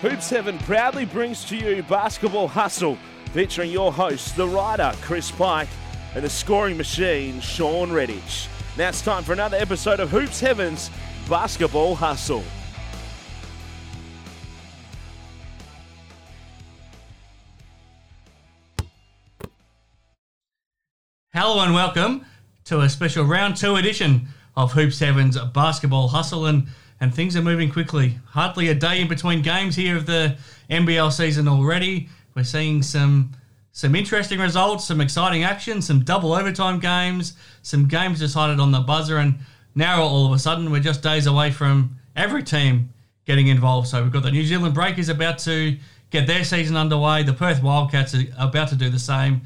Hoops Heaven proudly brings to you Basketball Hustle, featuring your hosts, the writer Chris Pike and the scoring machine Sean Redhage. Now it's time for another episode of Hoops Heaven's Basketball Hustle. Hello and welcome to a special round two edition of Hoops Heaven's Basketball Hustle. And, and things are moving quickly. Hardly a day in between games here of the NBL season already. We're seeing some some interesting results, some exciting action, some double overtime games, some games decided on the buzzer, and now all of a sudden we're just days away from every team getting involved. So we've got the New Zealand Breakers about to get their season underway. The Perth Wildcats are about to do the same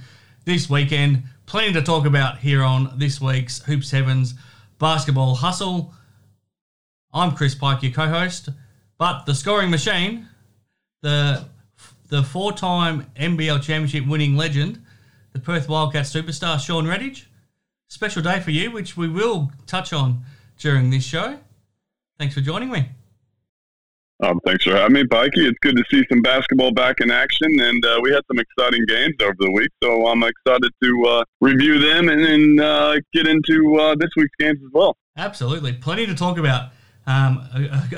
this weekend. Plenty to talk about here on this week's Hoops Heavens Basketball Hustle. I'm Chris Pike, your co-host, but the scoring machine, the the four-time NBL championship winning legend, the Perth Wildcats superstar Sean Redhage. Special day for you, which we will touch on during this show. Thanks for joining me. Um, thanks for having me, Pikey. It's good to see some basketball back in action, and uh, we had some exciting games over the week. So I'm excited to uh, review them and then uh, get into uh, this week's games as well. Absolutely, plenty to talk about. Um,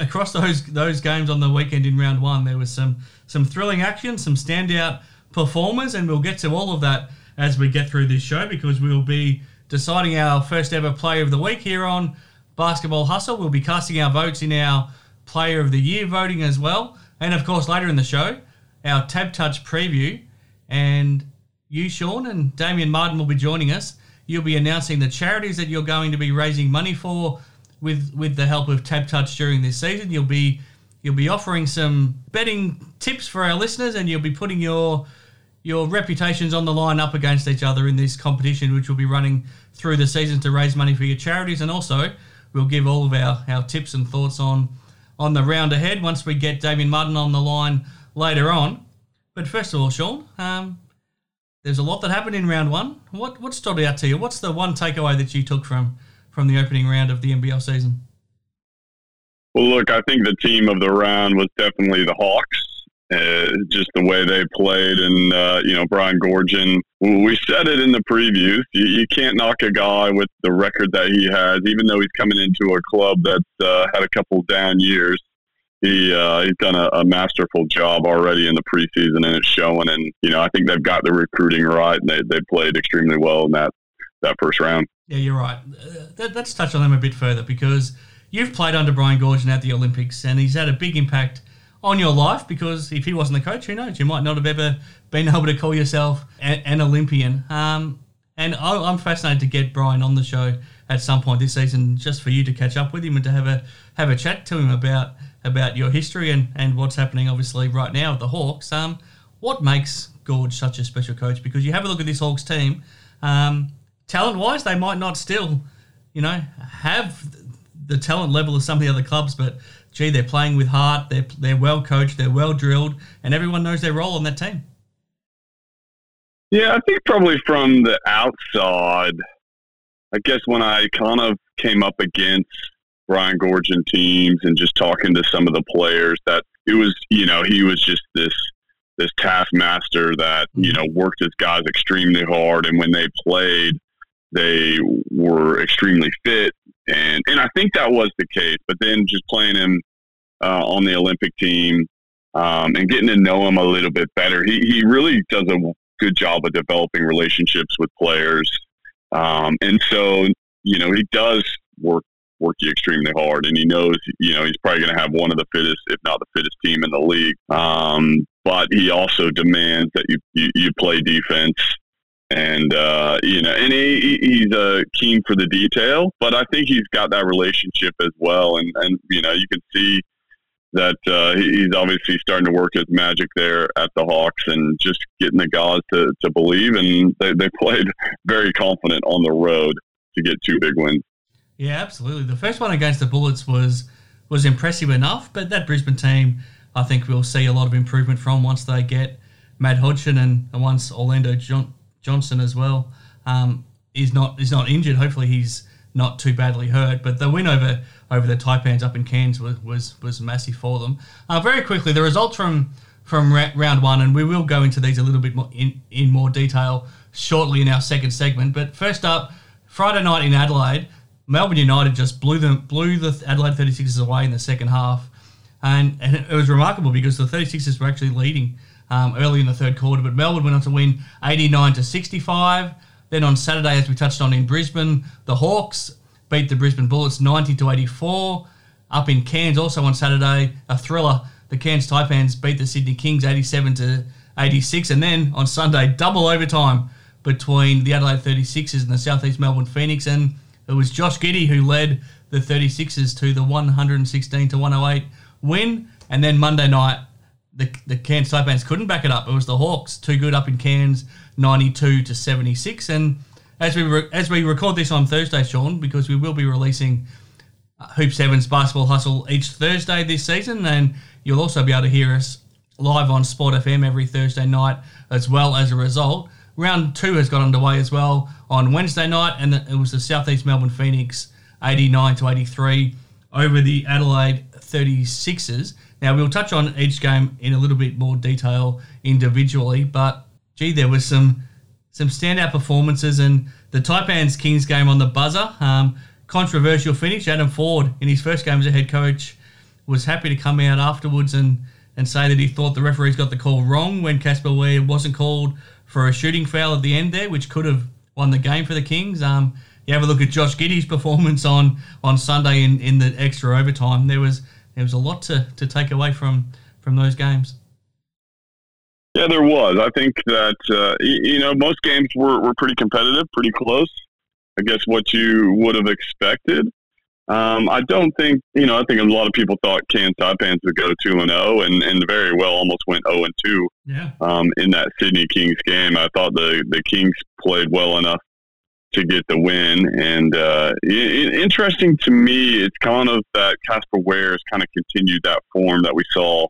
across those those games on the weekend in round one, there was some some thrilling action, some standout performers, and we'll get to all of that as we get through this show because we'll be deciding our first ever player of the week here on Basketball Hustle. We'll be casting our votes in our player of the year voting as well, and of course later in the show, our Tab Touch preview, and you, Sean, and Damian Martin will be joining us. You'll be announcing the charities that you're going to be raising money for with with the help of Tab Touch during this season. You'll be you'll be offering some betting tips for our listeners, and you'll be putting your your reputations on the line up against each other in this competition, which will be running through the season to raise money for your charities, and also we'll give all of our, our tips and thoughts on on the round ahead once we get Damian Martin on the line later on. But first of all, Sean, um, there's a lot that happened in round one. What what stood out to you? What's the one takeaway that you took from from the opening round of the NBL season? Well, look, I think the team of the round was definitely the Hawks. Uh, just the way they played, and uh, you know Brian Goorjian. We said it in the previews. You, you, can't knock a guy with the record that he has, even though he's coming into a club that's uh, had a couple down years. He uh, he's done a, a, masterful job already in the preseason, and it's showing. And you know, I think they've got the recruiting right, and they they played extremely well in that that first round. Yeah, you're right. Uh, let's touch on them a bit further because you've played under Brian Goorjian at the Olympics, and he's had a big impact on your life because if he wasn't the coach, who knows? You might not have ever been able to call yourself an Olympian. Um, and I, am fascinated to get Brian on the show at some point this season, just for you to catch up with him and to have a have a chat to him about about your history and, and what's happening, obviously, right now at the Hawks. Um, what makes Gorge such a special coach? Because you have a look at this Hawks team. Um, talent wise, they might not still, you know, have the talent level of some of the other clubs, but gee, they're playing with heart. They're they're well coached. They're well drilled, and everyone knows their role on that team. Yeah, I think probably from the outside, I guess when I kind of came up against Brian Goorjian teams and just talking to some of the players, that it was you know he was just this this taskmaster that you mm-hmm. know worked his guys extremely hard, and when they played, they were extremely fit, and and I think that was the case. But then just playing him uh, on the Olympic team um, and getting to know him a little bit better, he he really does a good job of developing relationships with players, um, and so you know he does work work you extremely hard, and he knows you know he's probably going to have one of the fittest, if not the fittest team in the league. Um, but he also demands that you, you, you play defense and uh, you know, and he, he's uh, keen for the detail. But I think he's got that relationship as well, and and you know, you can see that uh, he's obviously starting to work his magic there at the Hawks, and just getting the guys to, to believe, and they they played very confident on the road to get two big wins. Yeah, absolutely. The first one against the Bullets was was impressive enough, but that Brisbane team, I think we'll see a lot of improvement from once they get Matt Hodgson and, once Orlando John, Johnson as well. Um, is not is not injured. Hopefully he's not too badly hurt. But the win over over the Taipans up in Cairns was was, was massive for them. Uh, very quickly, the results from from round one, and we will go into these a little bit more in, in more detail shortly in our second segment. But first up, Friday night in Adelaide, Melbourne United just blew them blew the Adelaide 36ers away in the second half, and, and it was remarkable because the 36ers were actually leading um, early in the third quarter, but Melbourne went on to win 89 to 65. Then on Saturday, as we touched on in Brisbane, the Hawks beat the Brisbane Bullets 90 to 84. Up in Cairns, also on Saturday, a thriller. The Cairns Taipans beat the Sydney Kings 87 to 86, and then on Sunday, double overtime between the Adelaide 36ers and the Southeast Melbourne Phoenix, and it was Josh Giddey who led the 36ers to the 116 to 108 win. And then Monday night, the, the Cairns Taipans couldn't back it up. It was the Hawks, too good up in Cairns, 92 to 76. And as we re- as we record this on Thursday, Sean, because we will be releasing uh, Hoops Heaven's Basketball Hustle each Thursday this season, and you'll also be able to hear us live on Sport FM every Thursday night as well as a result. Round two has got underway as well on Wednesday night, and it was the Southeast Melbourne Phoenix 89 to 83 over the Adelaide 36ers. Now, we'll touch on each game in a little bit more detail individually, but gee, there was some some standout performances, and the Taipans Kings game on the buzzer, um, controversial finish. Adam Forde, in his first game as a head coach, was happy to come out afterwards and, and say that he thought the referees got the call wrong when Casper Ware wasn't called for a shooting foul at the end there, which could have won the game for the Kings. Um, you have a look at Josh Giddey's performance on, on Sunday in, in the extra overtime. There was there was a lot to, to take away from from those games. Yeah, there was. I think that uh, you know most games were, were pretty competitive, pretty close. I guess what you would have expected. Um, I don't think you know. I think a lot of people thought Cairns Taipans would go two and zero, oh, and and very well almost went zero and two. Yeah. Um, in that Sydney Kings game, I thought the the Kings played well enough to get the win. And uh, it, interesting to me, it's kind of that Casper Ware has kind of continued that form that we saw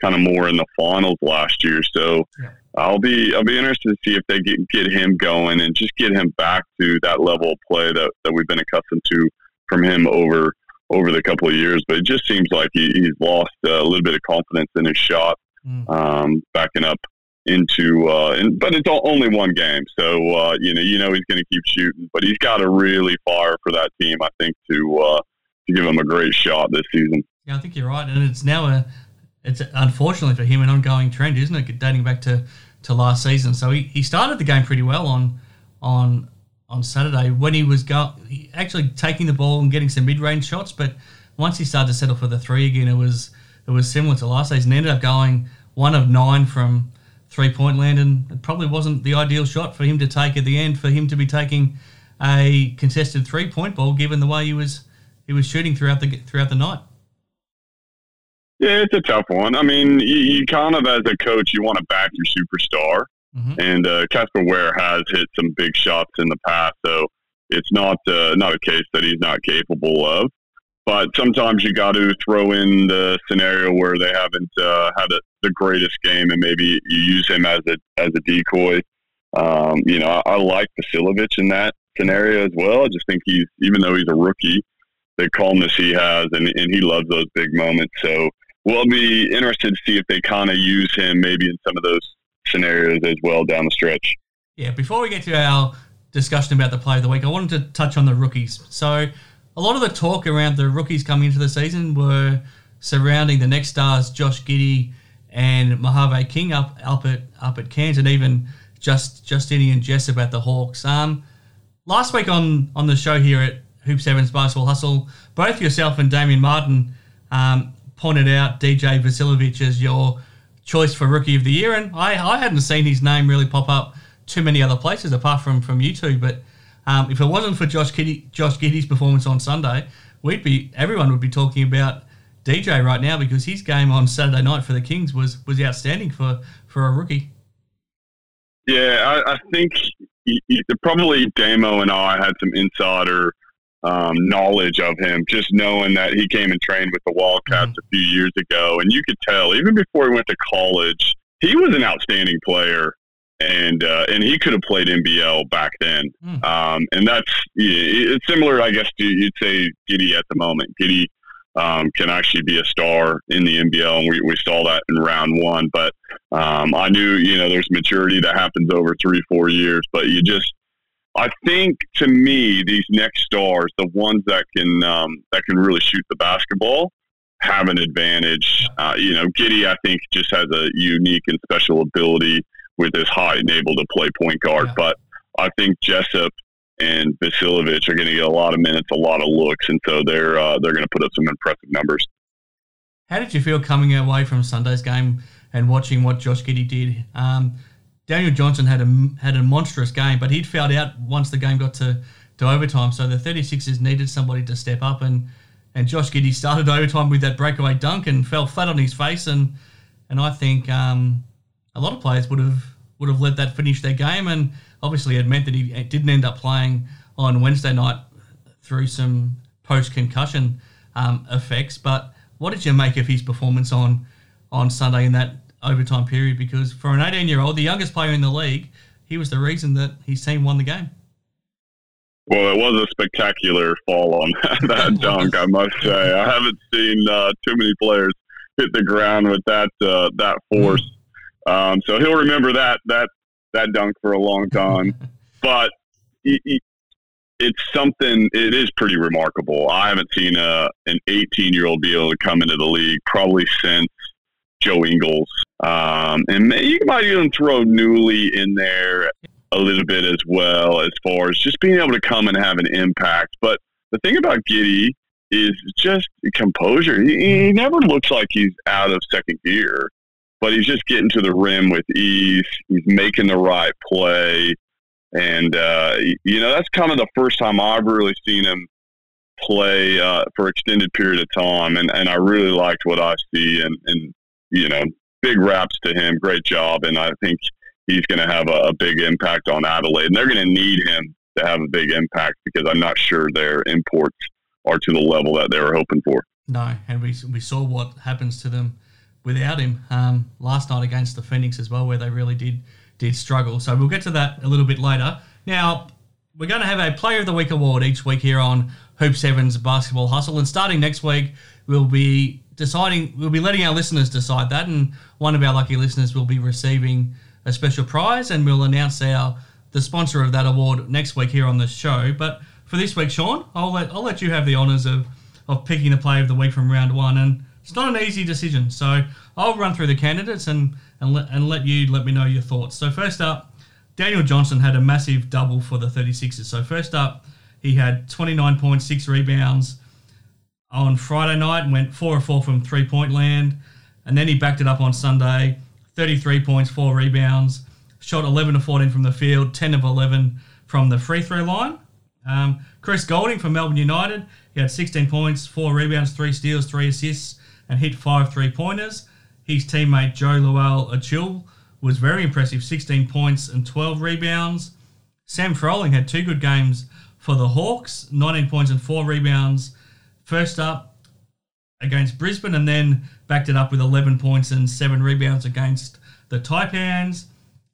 kind of more in the finals last year. So yeah. I'll be I'll be interested to see if they get get him going and just get him back to that level of play that, that we've been accustomed to from him over over the couple of years. But it just seems like he, he's lost a little bit of confidence in his shot, mm. um, backing up into uh, and, but it's only one game, so uh, you know you know he's going to keep shooting, but he's got to really fire for that team, I think, to uh, to give him a great shot this season. Yeah, I think you're right, and it's now a it's unfortunately for him an ongoing trend, isn't it? Dating back to, to last season, so he, he started the game pretty well on on on Saturday when he was go, actually taking the ball and getting some mid range shots, but once he started to settle for the three again, it was it was similar to last season. He Ended up going one of nine from three point land, and it probably wasn't the ideal shot for him to take at the end. For him to be taking a contested three point ball, given the way he was he was shooting throughout the throughout the night. Yeah, it's a tough one. I mean, you, you kind of as a coach, you want to back your superstar, mm-hmm. and uh, Casper Ware has hit some big shots in the past, so it's not uh, not a case that he's not capable of. But sometimes you got to throw in the scenario where they haven't uh, had a, the greatest game, and maybe you use him as a as a decoy. Um, you know, I, I like Vasiljevic in that scenario as well. I just think he's even though he's a rookie, the calmness he has, and, and he loves those big moments. So we'll be interested to see if they kind of use him maybe in some of those scenarios as well down the stretch. Yeah. Before we get to our discussion about the play of the week, I wanted to touch on the rookies. So a lot of the talk around the rookies coming into the season were surrounding the next stars, Josh Giddey and Mojave King up up at up at Cairns, and even just Justinian Jessup at the Hawks. Um, last week on on the show here at Hoops Heaven's Basketball Hustle, both yourself and Damian Martin um, pointed out DJ Vasiljevic as your choice for Rookie of the Year, and I, I hadn't seen his name really pop up too many other places apart from from you two, but um, if it wasn't for Josh Josh Giddey's performance on Sunday, we'd be everyone would be talking about DJ right now because his game on Saturday night for the Kings was was outstanding for for a rookie. Yeah, I, I think he, he, probably Damo and I had some insider um, knowledge of him, just knowing that he came and trained with the Wildcats mm-hmm. a few years ago, and you could tell even before he went to college, he was an outstanding player and uh, and he could have played NBL back then. Mm. Um, and that's it's similar, I guess, to you'd say Giddey at the moment. Giddey um, can actually be a star in the NBL, and we, we saw that in round one. But um, I knew, you know, there's maturity that happens over three, four years, but you just I think to me, these next stars, the ones that can um, that can really shoot the basketball, have an advantage. Uh, you know, Giddey I think, just has a unique and special ability with his height and able to play point guard. Yeah. But I think Jessup and Vasiljevic are going to get a lot of minutes, a lot of looks, and so they're uh, they're going to put up some impressive numbers. How did you feel coming away from Sunday's game and watching what Josh Giddey did? Um, Daniel Johnson had a had a monstrous game, but he'd fouled out once the game got to, to overtime. So the 36ers needed somebody to step up, and and Josh Giddey started overtime with that breakaway dunk and fell flat on his face, and and I think um, a lot of players would have would have let that finish their game, and obviously it meant that he didn't end up playing on Wednesday night through some post concussion um, effects. But what did you make of his performance on on Sunday in that overtime period? Because for an 18 year old, the youngest player in the league, he was the reason that his team won the game. Well, it was a spectacular fall on that dunk, I must say. I haven't seen uh, too many players hit the ground with that uh, that force. Um, so he'll remember that that that dunk for a long time. but he, he, it's something. It is pretty remarkable. I haven't seen a an 18 year old be able to come into the league probably since Joe Ingles, um, and you might even throw Newley in there a little bit as well, as far as just being able to come and have an impact. But the thing about Giddey is just composure. He, he never looks like he's out of second gear, but he's just getting to the rim with ease. He's making the right play. And, uh, you know, that's kind of the first time I've really seen him play uh, for extended period of time. And, and I really liked what I see. And, and, you know, big raps to him. Great job. And I think he's going to have a, a, big impact on Adelaide. And they're going to need him to have a big impact because I'm not sure their imports are to the level that they were hoping for. No, and we, we saw what happens to them without him um, last night against the Phoenix as well, where they really did did struggle. So we'll get to that a little bit later. Now, we're going to have a Player of the Week award each week here on Hoops Heaven's Basketball Hustle. And starting next week, we'll be deciding, we'll be letting our listeners decide that. And one of our lucky listeners will be receiving a special prize, and we'll announce our the sponsor of that award next week here on the show. But for this week, Sean, I'll let I'll let you have the honours of of picking the player of the week from round one, and it's not an easy decision. So I'll run through the candidates and and let and let you let me know your thoughts. So first up, Daniel Johnson had a massive double for the 36ers. So first up, he had 29.6 rebounds on Friday night and went four or four from three point land, and then he backed it up on Sunday. 33 points, four rebounds, shot 11 of 14 from the field, 10 of 11 from the free throw line. Um, Chris Goulding from Melbourne United, he had 16 points, four rebounds, three steals, three assists, and hit five three pointers. His teammate Jo Lual-Acuil was very impressive, 16 points and 12 rebounds. Sam Froling had two good games for the Hawks, 19 points and four rebounds. First up, against Brisbane and then backed it up with 11 points and seven rebounds against the Taipans.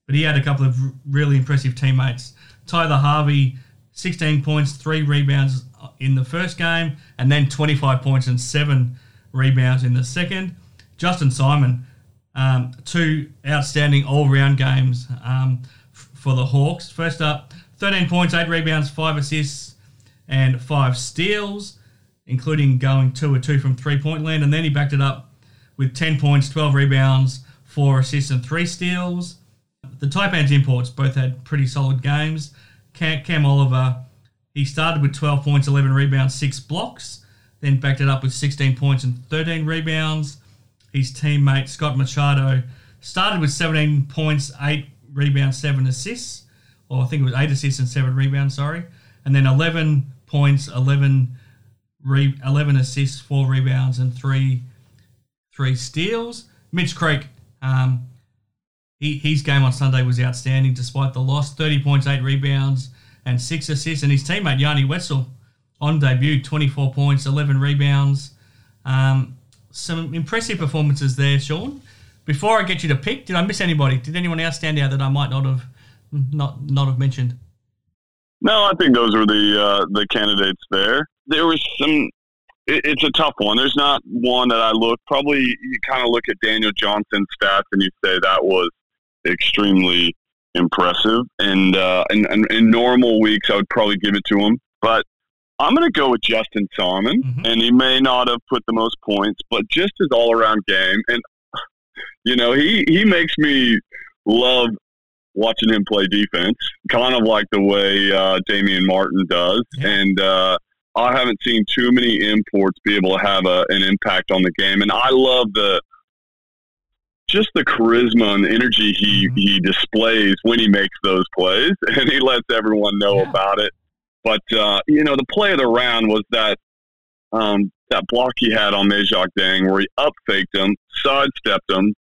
But he had a couple of really impressive teammates. Tyler Harvey, 16 points, three rebounds uh, in the first game, and then 25 points and seven rebounds in the second. Justin Simon, um, two outstanding all round games um, f- for the Hawks. First up, 13 points, eight rebounds, five assists, and five steals including going two or two from three point land, and then he backed it up with 10 points, 12 rebounds, four assists, and three steals. The Taipans imports both had pretty solid games. Cam, Cam Oliver, he started with 12 points, 11 rebounds, six blocks, then backed it up with 16 points and 13 rebounds. His teammate Scott Machado started with 17 points, eight rebounds, seven assists, or I think it was eight assists and seven rebounds, sorry, and then 11 points, 11 re- 11 assists, four rebounds, and three three steals. Mitch Creek, um, he, his game on Sunday was outstanding despite the loss. 30 points, eight rebounds, and six assists. And his teammate Yanni Wetzell on debut, 24 points, 11 rebounds. Um, some impressive performances there, Sean. before I get you to pick, did I miss anybody? Did anyone else stand out that I might not have not not have mentioned? No, I think those were the uh, the candidates there. There was some. It, it's a tough one. There's not one that I look. Probably you kind of look at Daniel Johnson's stats and you say that was extremely impressive. And uh, in, in normal weeks, I would probably give it to him. But I'm going to go with Justin Simon, mm-hmm. and he may not have put the most points, but just his all around game. And, you know, he, he makes me love watching him play defense, kind of like the way uh, Damian Martin does. Yeah. And uh, I haven't seen too many imports be able to have a, an impact on the game. And I love the just the charisma and the energy he, mm-hmm. he displays when he makes those plays, and he lets everyone know yeah. about it. But uh, you know, the play of the round was that um, that block he had on Majok Deng, where he up faked him, sidestepped him.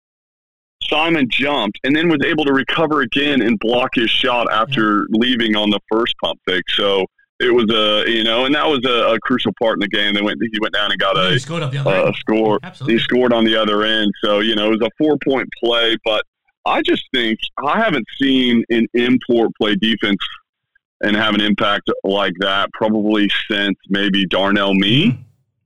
Simon jumped and then was able to recover again and block his shot after yeah. leaving on the first pump fake. So it was a you know, and that was a, a, crucial part in the game. They went he went down and got a, a score. Absolutely. He scored on the other end. So you know, it was a four point play. But I just think I haven't seen an import play defense and have an impact like that probably since maybe Darnell Mee. Mm-hmm.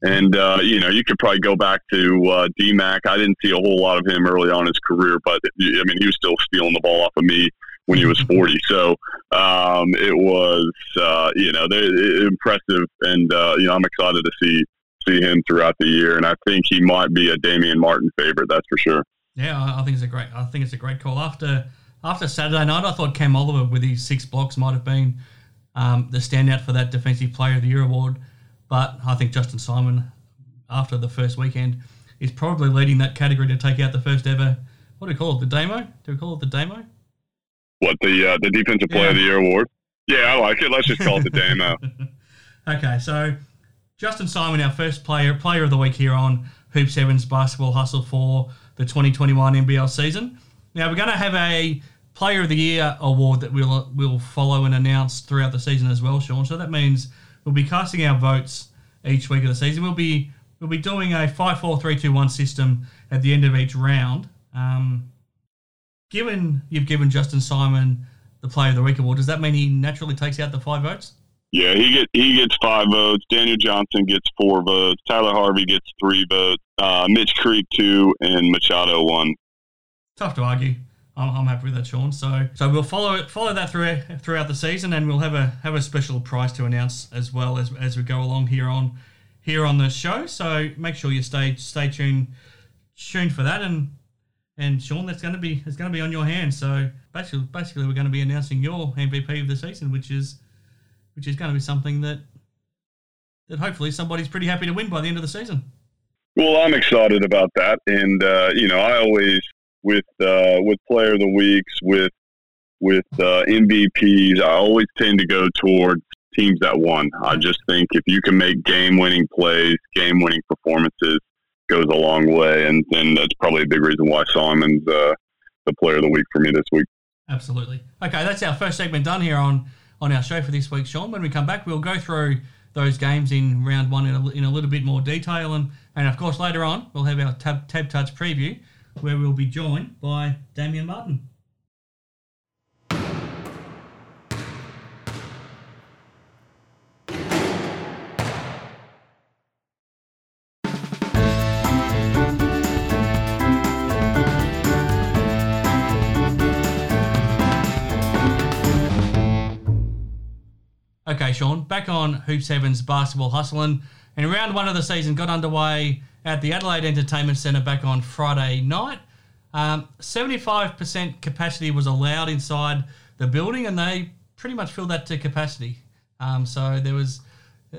And, uh, you know, you could probably go back to uh, DMAC. I didn't see a whole lot of him early on in his career, but, I mean, he was still stealing the ball off of me when he was mm-hmm. 40. So um, it was, uh, you know, impressive. And, uh, you know, I'm excited to see see him throughout the year. And I think he might be a Damian Martin favorite, that's for sure. Yeah, I think it's a great. I think it's a great call. After after Saturday night, I thought Cam Oliver with his six blocks might have been um, the standout for that Defensive Player of the Year award. But I think Justin Simon, after the first weekend, is probably leading that category to take out the first ever. What do we call it? The Damo? Do we call it the Damo? What the uh, the Defensive Player yeah. of the Year award? Yeah, I like it. Let's just call it the Damo. okay, so Justin Simon, our first player player of the week here on Hoops Heaven's Basketball Hustle for the 2021 NBL season. Now we're going to have a Player of the Year award that we'll we'll follow and announce throughout the season as well, Sean. So that means we'll be casting our votes each week of the season. We'll be we'll be doing a five, four, three, two, one system at the end of each round. Um, given you've given Justin Simon the Player of the Week award, does that mean he naturally takes out the five votes? Yeah, he get he gets five votes. Daniel Johnson gets four votes. Tyler Harvey gets three votes. Uh, Mitch Creek two, and Machado one. Tough to argue. I'm, I'm happy with that, Sean. So so we'll follow it, follow that through throughout the season, and we'll have a have a special prize to announce as well as as we go along here on here on the show. So make sure you stay stay tuned tuned for that, and and Sean, that's going to be it's going to be on your hands. So basically, basically, we're going to be announcing your MVP of the season, which is which is going to be something that that hopefully somebody's pretty happy to win by the end of the season. Well, I'm excited about that, and uh, you know, I always with uh, with player of the weeks, with with uh, MVPs, I always tend to go towards teams that won. I just think if you can make game winning plays, game winning performances, goes a long way, and then that's probably a big reason why Simon's uh, the player of the week for me this week. Absolutely. Okay, that's our first segment done here on on our show for this week, Sean. When we come back, we'll go through those games in round one in a, in a little bit more detail, and and of course later on we'll have our tab tab touch preview where we'll be joined by Damian Martin. Okay, Sean, back on Hoops Heaven's basketball hustling. And round one of the season got underway at the Adelaide Entertainment Centre back on Friday night. Um, 75% capacity was allowed inside the building, and they pretty much filled that to capacity. Um, so there was,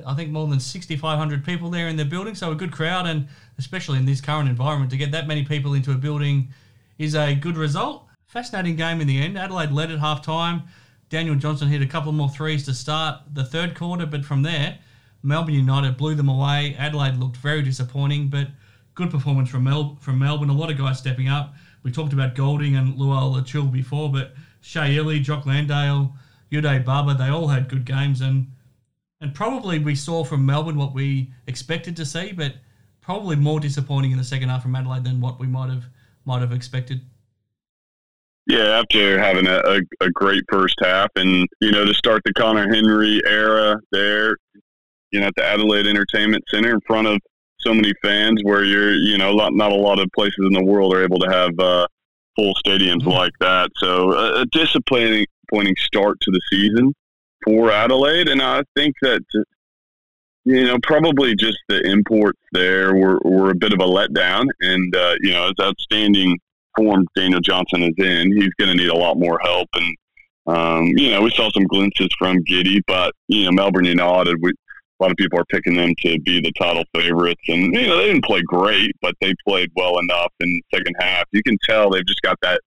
I think, more than 6,500 people there in the building. So a good crowd, and especially in this current environment, to get that many people into a building is a good result. Fascinating game in the end. Adelaide led at half time. Daniel Johnson hit a couple more threes to start the third quarter, but from there, Melbourne United blew them away. Adelaide looked very disappointing, but good performance from Mel- from Melbourne. A lot of guys stepping up. We talked about Goulding and Lual-Acuil before, but Shea Jock Landale, Yudai Baba, they all had good games, and and probably we saw from Melbourne what we expected to see, but probably more disappointing in the second half from Adelaide than what we might have might have expected. Yeah, after having a, a, a, great first half, and you know, to start the Conner Henry era there, you know, at the Adelaide Entertainment Center in front of so many fans, where you're, you know, not, not a lot of places in the world are able to have uh, full stadiums mm-hmm. like that. So a, a disappointing, disappointing start to the season for Adelaide, and I think that you know, probably just the imports there were, were a bit of a letdown. And, uh, you know, as outstanding form Daniel Johnson is in, he's going to need a lot more help. And, um, you know, we saw some glimpses from Giddey, but, you know, Melbourne United, we, a lot of people are picking them to be the title favorites. And, you know, they didn't play great, but they played well enough in the second half. You can tell they've just got that,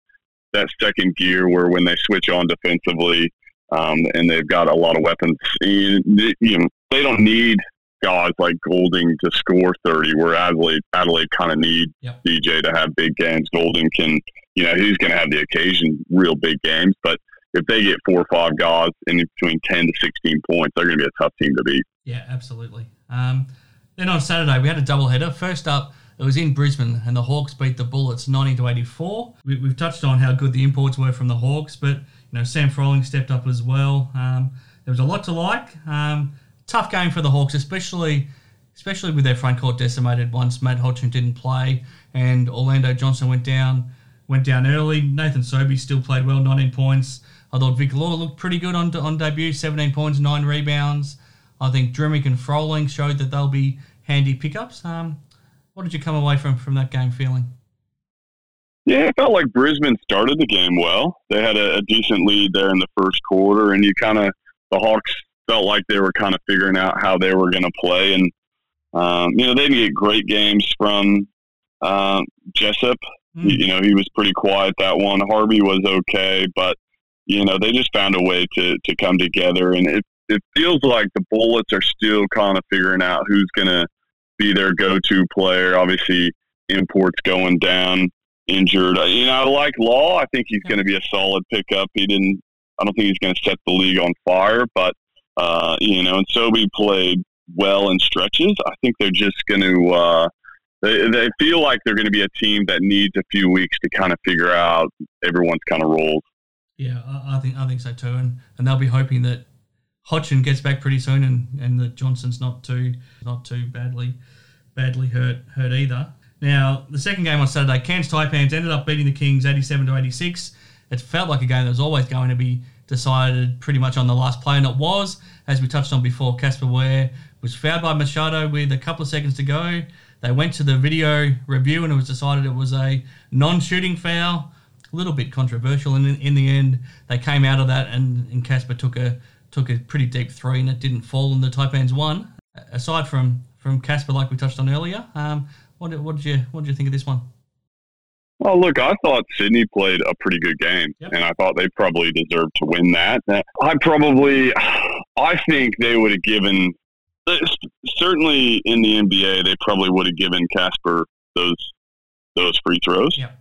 that second gear where when they switch on defensively, um, and they've got a lot of weapons. You, you know, they don't need guys like Goulding to score 30, where Adelaide, Adelaide kind of need yep. DJ to have big games. Goulding can, you know, he's going to have the occasion real big games, but if they get four or five guys in between 10 to 16 points, they're going to be a tough team to beat. Yeah, absolutely. Um, then on Saturday, we had a double header. First up, it was in Brisbane, and the Hawks beat the Bullets 90 to 84. We, have touched on how good the imports were from the Hawks, but you know Sam Froling stepped up as well. Um, there was a lot to like. Um, tough game for the Hawks, especially especially with their front court decimated once Matt Hodgson didn't play and Orlando Johnson went down went down early. Nathan Sobey still played well, 19 points. I thought Vic Law looked pretty good on on debut, 17 points, nine rebounds. I think Drmic and Froling showed that they'll be handy pickups. Um, what did you come away from from that game feeling? Yeah, it felt like Brisbane started the game well. They had a, a decent lead there in the first quarter, and you kind of the Hawks felt like they were kind of figuring out how they were going to play. And, um, you know, they didn't get great games from um, Jessup. Mm. You know, he was pretty quiet that one. Harvey was okay, but, you know, they just found a way to, to come together. And it, it feels like the Bullets are still kind of figuring out who's going to be their go to player. Obviously, imports going down injured. You know, I like Law. I think he's going to be a solid pickup. He didn't. I don't think he's going to set the league on fire, but uh, you know, and Sobey played well in stretches. I think they're just going to. Uh, they, they feel like they're going to be a team that needs a few weeks to kind of figure out everyone's kind of roles. Yeah, I, think I think so too, and and they'll be hoping that Hodgson gets back pretty soon, and, and that Johnson's not too not too badly badly hurt hurt either. Now the second game on Saturday, Cairns Taipans ended up beating the Kings eighty seven to eighty six. It felt like a game that was always going to be decided pretty much on the last play, and it was, as we touched on before, Casper Ware was fouled by Machado with a couple of seconds to go. They went to the video review, and it was decided it was a non-shooting foul. A little bit controversial, and in, in the end, they came out of that, and, and Casper took a took a pretty deep three, and it didn't fall, and the Taipans won. Aside from from Casper, like we touched on earlier, um, what, what did you what did you think of this one? Well, look, I thought Sydney played a pretty good game, yep. and I thought they probably deserved to win that. I probably, I think they would have given, certainly in the NBA, they probably would have given Casper those those free throws. Yep.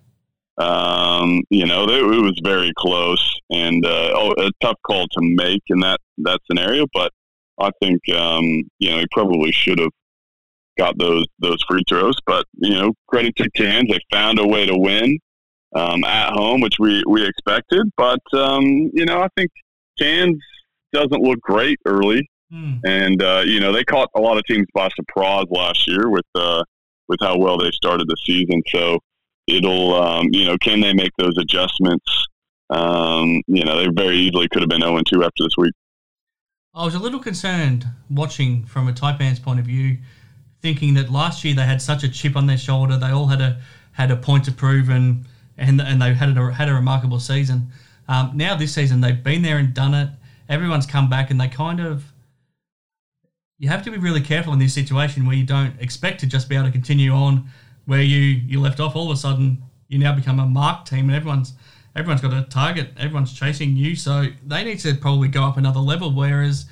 Um, you know, they, it was very close and uh, oh, a tough call to make in that that scenario. But I think um, you know he probably should have got those those free throws. But you know, credit to Cairns, they found a way to win um, at home, which we we expected. But um, you know, I think Cairns doesn't look great early, mm. and uh, you know they caught a lot of teams by surprise last year with uh, with how well they started the season. So it'll um, you know can they make those adjustments? Um, you know, they very easily could have been 0 and 2 after this week. I was a little concerned watching from a Taipans point of view thinking that last year they had such a chip on their shoulder. They all had a had a point to prove, and and and they had a had a remarkable season. Um, now this season they've been there and done it. Everyone's come back, and they kind of you have to be really careful in this situation where you don't expect to just be able to continue on where you you left off. All of a sudden, you now become a mark team, and everyone's everyone's got a target. Everyone's chasing you, so they need to probably go up another level. Whereas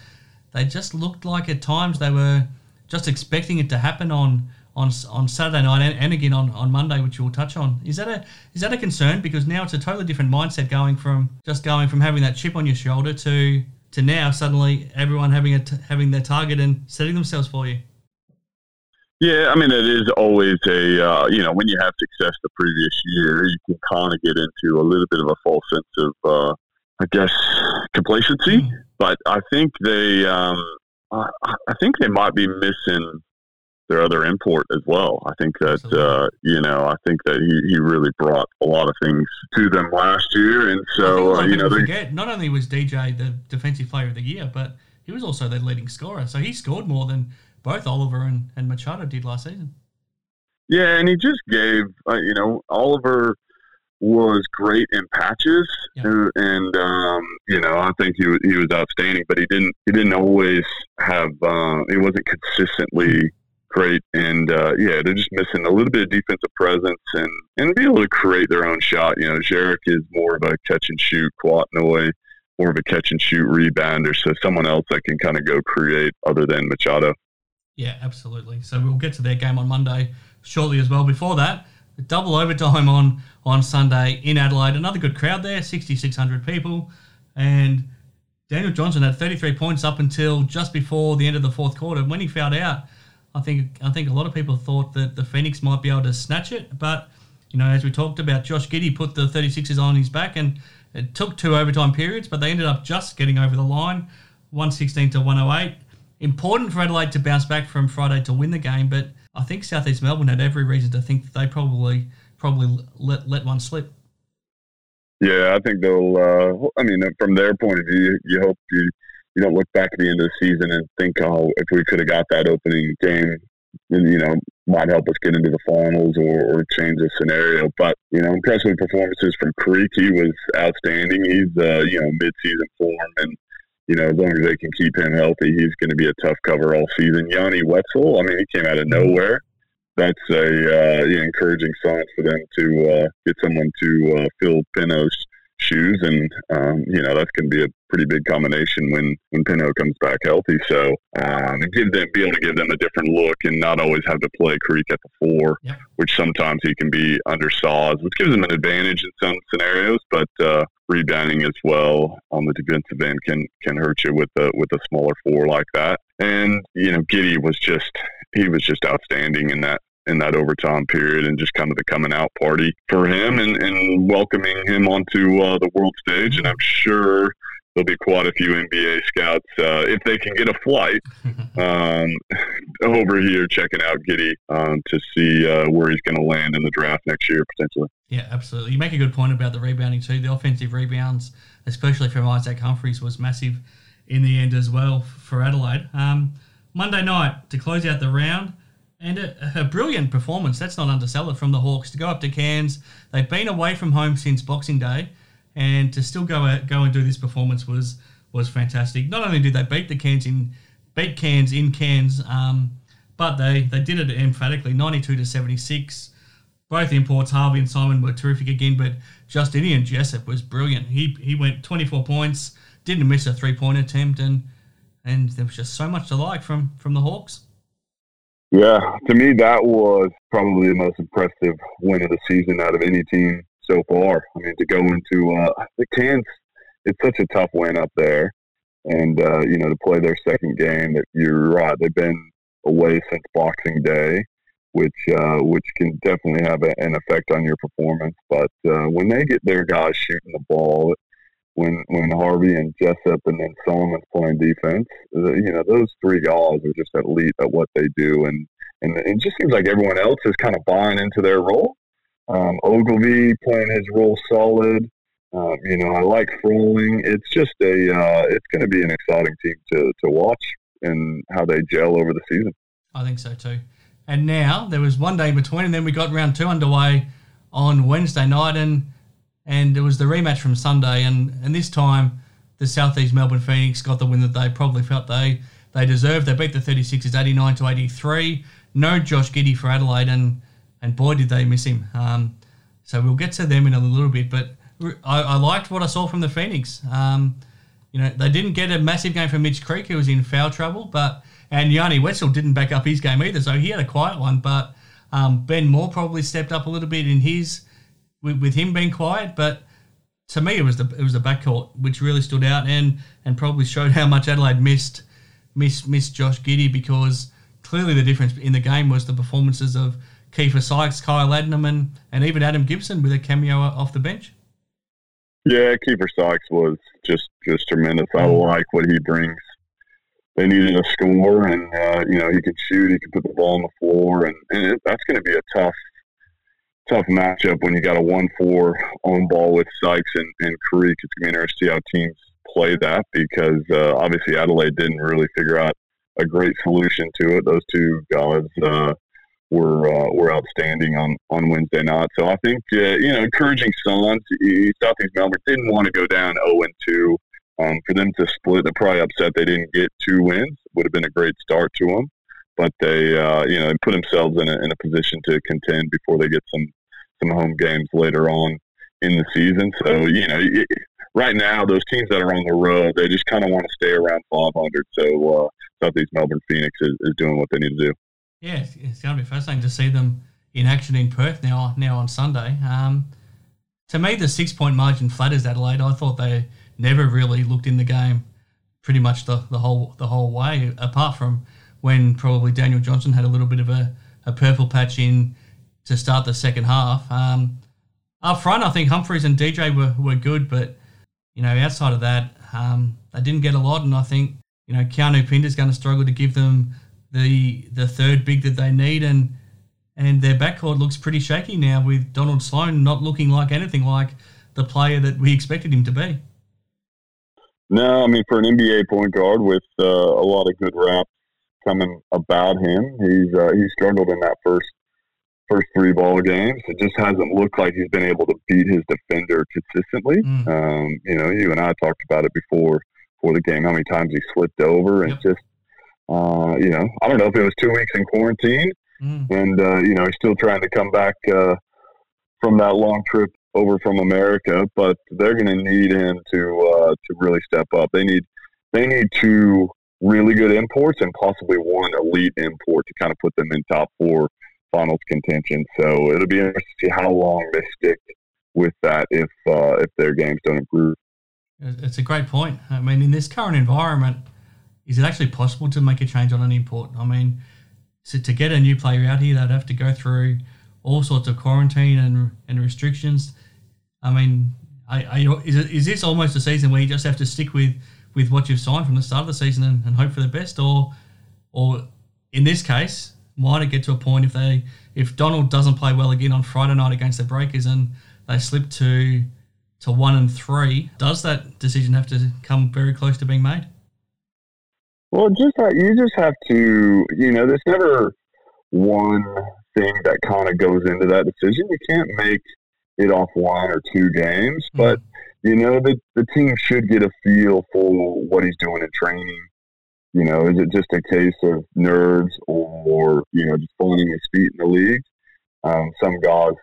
they just looked like at times they were just expecting it to happen on on on Saturday night and, and again on, on Monday, which we'll touch on. Is that a is that a concern? Because now it's a totally different mindset going from just going from having that chip on your shoulder to to now suddenly everyone having a t- having their target and setting themselves for you. Yeah, I mean, it is always a, uh, you know, when you have success the previous year, you can kind of get into a little bit of a false sense of, uh, I guess, complacency. Mm-hmm. But I think they, um, I, I think they might be missing their other import as well. I think that uh, you know, I think that he, he really brought a lot of things to them last year, and so uh, you know, they forget, not only was DJ the defensive player of the year, but he was also their leading scorer. So he scored more than both Oliver and, and Machado did last season. Yeah, and he just gave uh, you know Oliver was great in patches, yeah. and um, you know I think he was, he was outstanding, but he didn't he didn't always have uh, he wasn't consistently great. And uh, yeah, they're just missing a little bit of defensive presence and and be able to create their own shot. You know, Jarek is more of a catch and shoot, Kouat more of a catch and shoot rebounder. So someone else that can kind of go create other than Machado. Yeah, absolutely. So we'll get to their game on Monday shortly as well. Before that, double overtime on on Sunday in Adelaide. Another good crowd there, 6,600 people. And Daniel Johnson had 33 points up until just before the end of the fourth quarter. When he fouled out, I think I think a lot of people thought that the Phoenix might be able to snatch it, but you know, as we talked about, Josh Giddey put the 36ers on his back, and it took two overtime periods, but they ended up just getting over the line, 116 to 108. Important for Adelaide to bounce back from Friday to win the game, but I think Southeast Melbourne had every reason to think they probably probably let let one slip. Yeah, I think they'll. Uh, I mean, from their point of view, you hope you you don't look back at the end of the season and think, oh, if we could have got that opening game, you know, might help us get into the finals or, or change the scenario. But, you know, impressive performances from Creek. He was outstanding. He's, uh, you know, mid-season form. And, you know, as long as they can keep him healthy, he's going to be a tough cover all season. Yanni Wetzell, I mean, he came out of nowhere. That's a uh, encouraging sign for them to uh, get someone to uh, fill Pinno's shoes, and um, you know that's going to be a pretty big combination when when Pinho comes back healthy. So um, give them be able to give them a different look and not always have to play Creek at the four, yeah. which sometimes he can be undersized, which gives them an advantage in some scenarios, but uh, rebounding as well on the defensive end can can hurt you with a with a smaller four like that. And you know, Giddey was just he was just outstanding in that in that overtime period and just kind of the coming out party for him and, and welcoming him onto uh, the world stage. And I'm sure there'll be quite a few NBA scouts uh, if they can get a flight um, over here checking out Giddey um, to see uh, where he's going to land in the draft next year potentially. Yeah, absolutely. You make a good point about the rebounding too. The offensive rebounds, especially from Isaac Humphries, was massive in the end as well for Adelaide. Um, Monday night to close out the round. And a, a, brilliant performance, that's not undersell it, from the Hawks to go up to Cairns. They've been away from home since Boxing Day, and to still go out, go and do this performance was was fantastic. Not only did they beat the Cairns in beat Cairns in Cairns, um, but they, they did it emphatically, 92 to 76. Both imports, Harvey and Simon, were terrific again, but Justinian Jessup was brilliant. He he went 24 points, didn't miss a three point attempt, and and there was just so much to like from from the Hawks. Yeah, to me, that was probably the most impressive win of the season out of any team so far. I mean, to go into uh, the Cairns, it's such a tough win up there, and uh, you know to play their second game. That you're right, they've been away since Boxing Day, which uh, which can definitely have a, an effect on your performance. But uh, when they get their guys shooting the ball, when when Harvey and Jessup and then Solomon's playing defense, you know those three guys are just elite at what they do, and and it just seems like everyone else is kind of buying into their role. Um, Ogilvy playing his role solid. Um, you know, I like Froling. It's just a uh, it's going to be an exciting team to to watch and how they gel over the season. I think so too. And now there was one day in between, and then we got round two underway on Wednesday night, and and it was the rematch from Sunday, and, and this time the Southeast Melbourne Phoenix got the win that they probably felt they they deserved. They beat the 36ers 89 to 83. No Josh Giddey for Adelaide, and and boy did they miss him. Um, so we'll get to them in a little bit, but I, I liked what I saw from the Phoenix. Um, you know, they didn't get a massive game from Mitch Creek, who was in foul trouble, but and Yanni Wetzell didn't back up his game either, so he had a quiet one. But um, Ben Moore probably stepped up a little bit in his with, with him being quiet, but to me it was the it was the backcourt which really stood out and and probably showed how much Adelaide missed missed missed Josh Giddey because clearly the difference in the game was the performances of Keifer Sykes, Kyle Adnam, and, and even Adam Gibson with a cameo off the bench. Yeah, Keifer Sykes was just just tremendous. I Mm. like what he brings. They needed a score, and uh, you know he can shoot. He can put the ball on the floor, and, and it, that's going to be a tough, tough matchup when you got a one-four on ball with Sykes and, and Creek. It's going to be interesting to see how teams play that because uh, obviously Adelaide didn't really figure out a great solution to it. Those two guys uh, were uh, were outstanding on, on Wednesday night. So I think uh, you know encouraging signs. Southeast Melbourne didn't want to go down zero and two. Um, for them to split, they're probably upset they didn't get two wins. Would have been a great start to them, but they uh, you know put themselves in a, in a position to contend before they get some some home games later on in the season. So you know. It, Right now, those teams that are on the road, they just kind of want to stay around 500. So uh, Southeast Melbourne Phoenix is, is doing what they need to do. Yeah, it's, it's going to be fascinating to see them in action in Perth now. Now on Sunday. Um, to me, the six point margin flatters Adelaide. I thought they never really looked in the game, pretty much the, the whole the whole way. Apart from when probably Daniel Johnson had a little bit of a, a purple patch in to start the second half. Um, up front, I think Humphries and DJ were, were good, but you know outside of that, um, they didn't get a lot. And I think you know Keanu Pinder's going to struggle to give them the the third big that they need, and and their backcourt looks pretty shaky now with Donald Sloan not looking like anything like the player that we expected him to be. No, I mean for an NBA point guard with uh, a lot of good raps coming about him, he's uh, he struggled in that first first three ball games. It just hasn't looked like he's been able to beat his defender consistently. Mm. Um, you know, you and I talked about it before for the game. How many times he slipped over and Yep. just uh, you know, I don't know if it was two weeks in quarantine Mm. and uh, you know he's still trying to come back uh, from that long trip over from America. But they're going to need him to uh, to really step up. They need they need two really good imports and possibly one elite import to kind of put them in top four finals contention. So it'll be interesting to see how long they stick with that if uh, if their games don't improve. It's a great point. I mean, in this current environment, is it actually possible to make a change on an import? I mean, so to get a new player out here, they'd have to go through all sorts of quarantine and, and restrictions. I mean, I, is, it, is this almost a season where you just have to stick with, with what you've signed from the start of the season and, and hope for the best, or or in this case, might it get to a point if they if Donald doesn't play well again on Friday night against the Breakers and they slip to to one and three, does that decision have to come very close to being made? Well, just you just have to, you know, there's never one thing that kind of goes into that decision. You can't make it off one or two games, but you know the the team should get a feel for what he's doing in training. You know, is it just a case of nerves or you know just finding his feet in the league? Um, some guys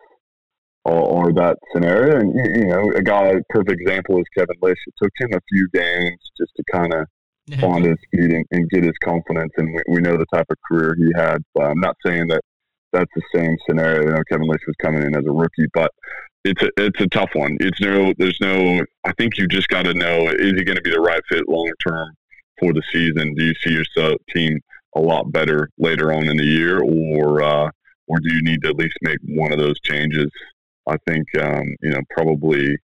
are, are that scenario, and you, you know, a guy perfect example is Kevin Lisch. It took him a few games just to kind of. Find his feet and, and get his confidence. And we, we know the type of career he had. But I'm not saying that that's the same scenario. You know, Kevin Lisch was coming in as a rookie, but it's a it's a tough one. It's no, there's no. I think you just got to know is he going to be the right fit long term for the season? Do you see your team a lot better later on in the year, or uh, or do you need to at least make one of those changes? I think um, you know probably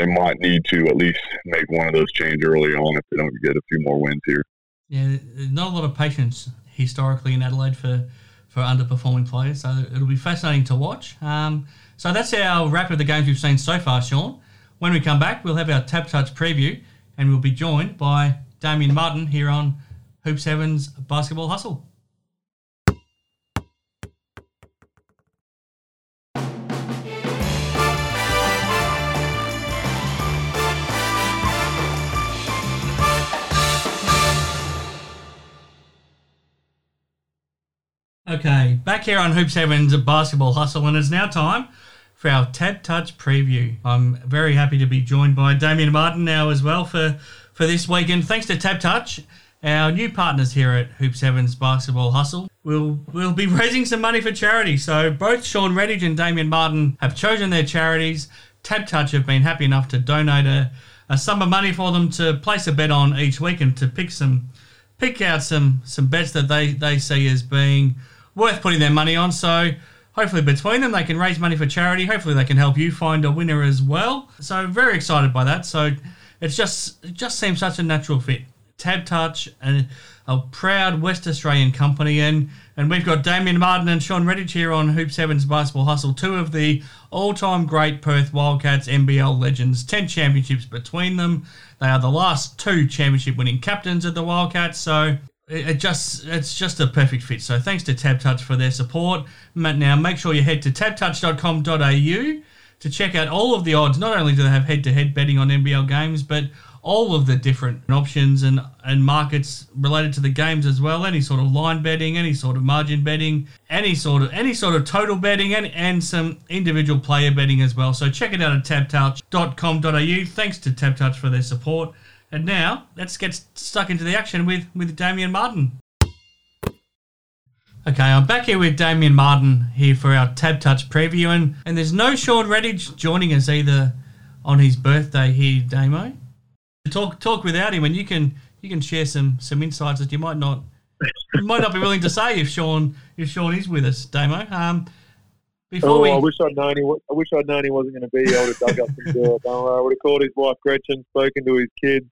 they might need to at least make one of those change early on if they don't get a few more wins here. Yeah, not a lot of patience historically in Adelaide for, for underperforming players, so it'll be fascinating to watch. Um, so that's our wrap of the games we've seen so far, Sean. When we come back, we'll have our Tab Touch preview, and we'll be joined by Damian Martin here on Hoops Heaven's Basketball Hustle. Okay, back here on Hoops Heaven's Basketball Hustle, and it's now time for our Tab Touch preview. I'm very happy to be joined by Damian Martin now as well for, for this weekend. Thanks to Tab Touch, our new partners here at Hoops Heaven's Basketball Hustle. We'll, we'll be raising some money for charity. So both Sean Redhage and Damian Martin have chosen their charities. Tab Touch have been happy enough to donate a, a sum of money for them to place a bet on each week and to pick some pick out some some bets that they they see as being worth putting their money on. So hopefully between them they can raise money for charity. Hopefully they can help you find a winner as well. So very excited by that. So it's just it just seems such a natural fit. Tab Touch and a proud West Australian company and and we've got Damian Martin and Sean Redhage here on Hoops Heaven's Basketball Hustle, two of the all-time great Perth Wildcats NBL legends, ten championships between them. They are the last two championship winning captains of the Wildcats, so it, just it's just a perfect fit. So thanks to Tab Touch for their support. Now make sure you head to tabtouch.com.au to check out all of the odds. Not only do they have head-to-head betting on NBL games, but all of the different options and, and markets related to the games as well. Any sort of line betting, any sort of margin betting, any sort of any sort of total betting, and, and some individual player betting as well. So check it out at tabtouch.com.au. Thanks to TabTouch for their support. And now let's get stuck into the action with with Damian Martin. Okay, I'm back here with Damian Martin here for our Tab Touch preview, and, and there's no Sean Redhage joining us either on his birthday here, Damo talk talk without him, and you can you can share some some insights that you might not you might not be willing to say if Sean if Sean is with us, Damo. Um, before oh, we... I wish I'd known he. I wish I'd known he wasn't going to be. I would have dug up some dirt. I would have called his wife Gretchen, spoken to his kids,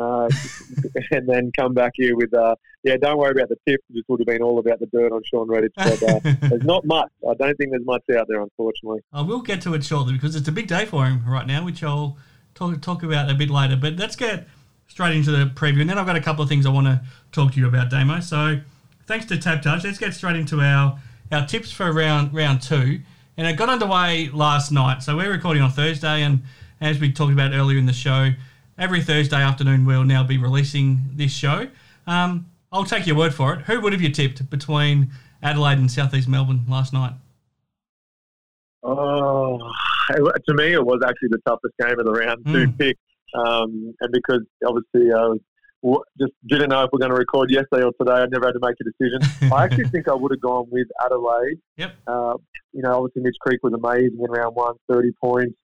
uh, and then come back here with. Uh, yeah, don't worry about the tip. Just would have been all about the dirt on Sean Redhage. But uh, there's not much. I don't think there's much out there, unfortunately. I will get to it shortly because it's a big day for him right now, which I'll talk, talk about a bit later. But let's get straight into the preview. And then I've got a couple of things I want to talk to you about, Damo. So thanks to Tab Touch. Let's get straight into our, our tips for round, round two. And it got underway last night. So we're recording on Thursday. And as we talked about earlier in the show, every Thursday afternoon we'll now be releasing this show. Um, I'll take your word for it. Who would have you tipped between Adelaide and Southeast Melbourne last night? Oh, to me, it was actually the toughest game of the round mm. to hmm. pick. Um, and because obviously I was, just didn't know if we are going to record yesterday or today, I never had to make a decision. I actually think I would have gone with Adelaide. Yep. Uh, you know, obviously Mitch Creek was amazing in round one, 30 points.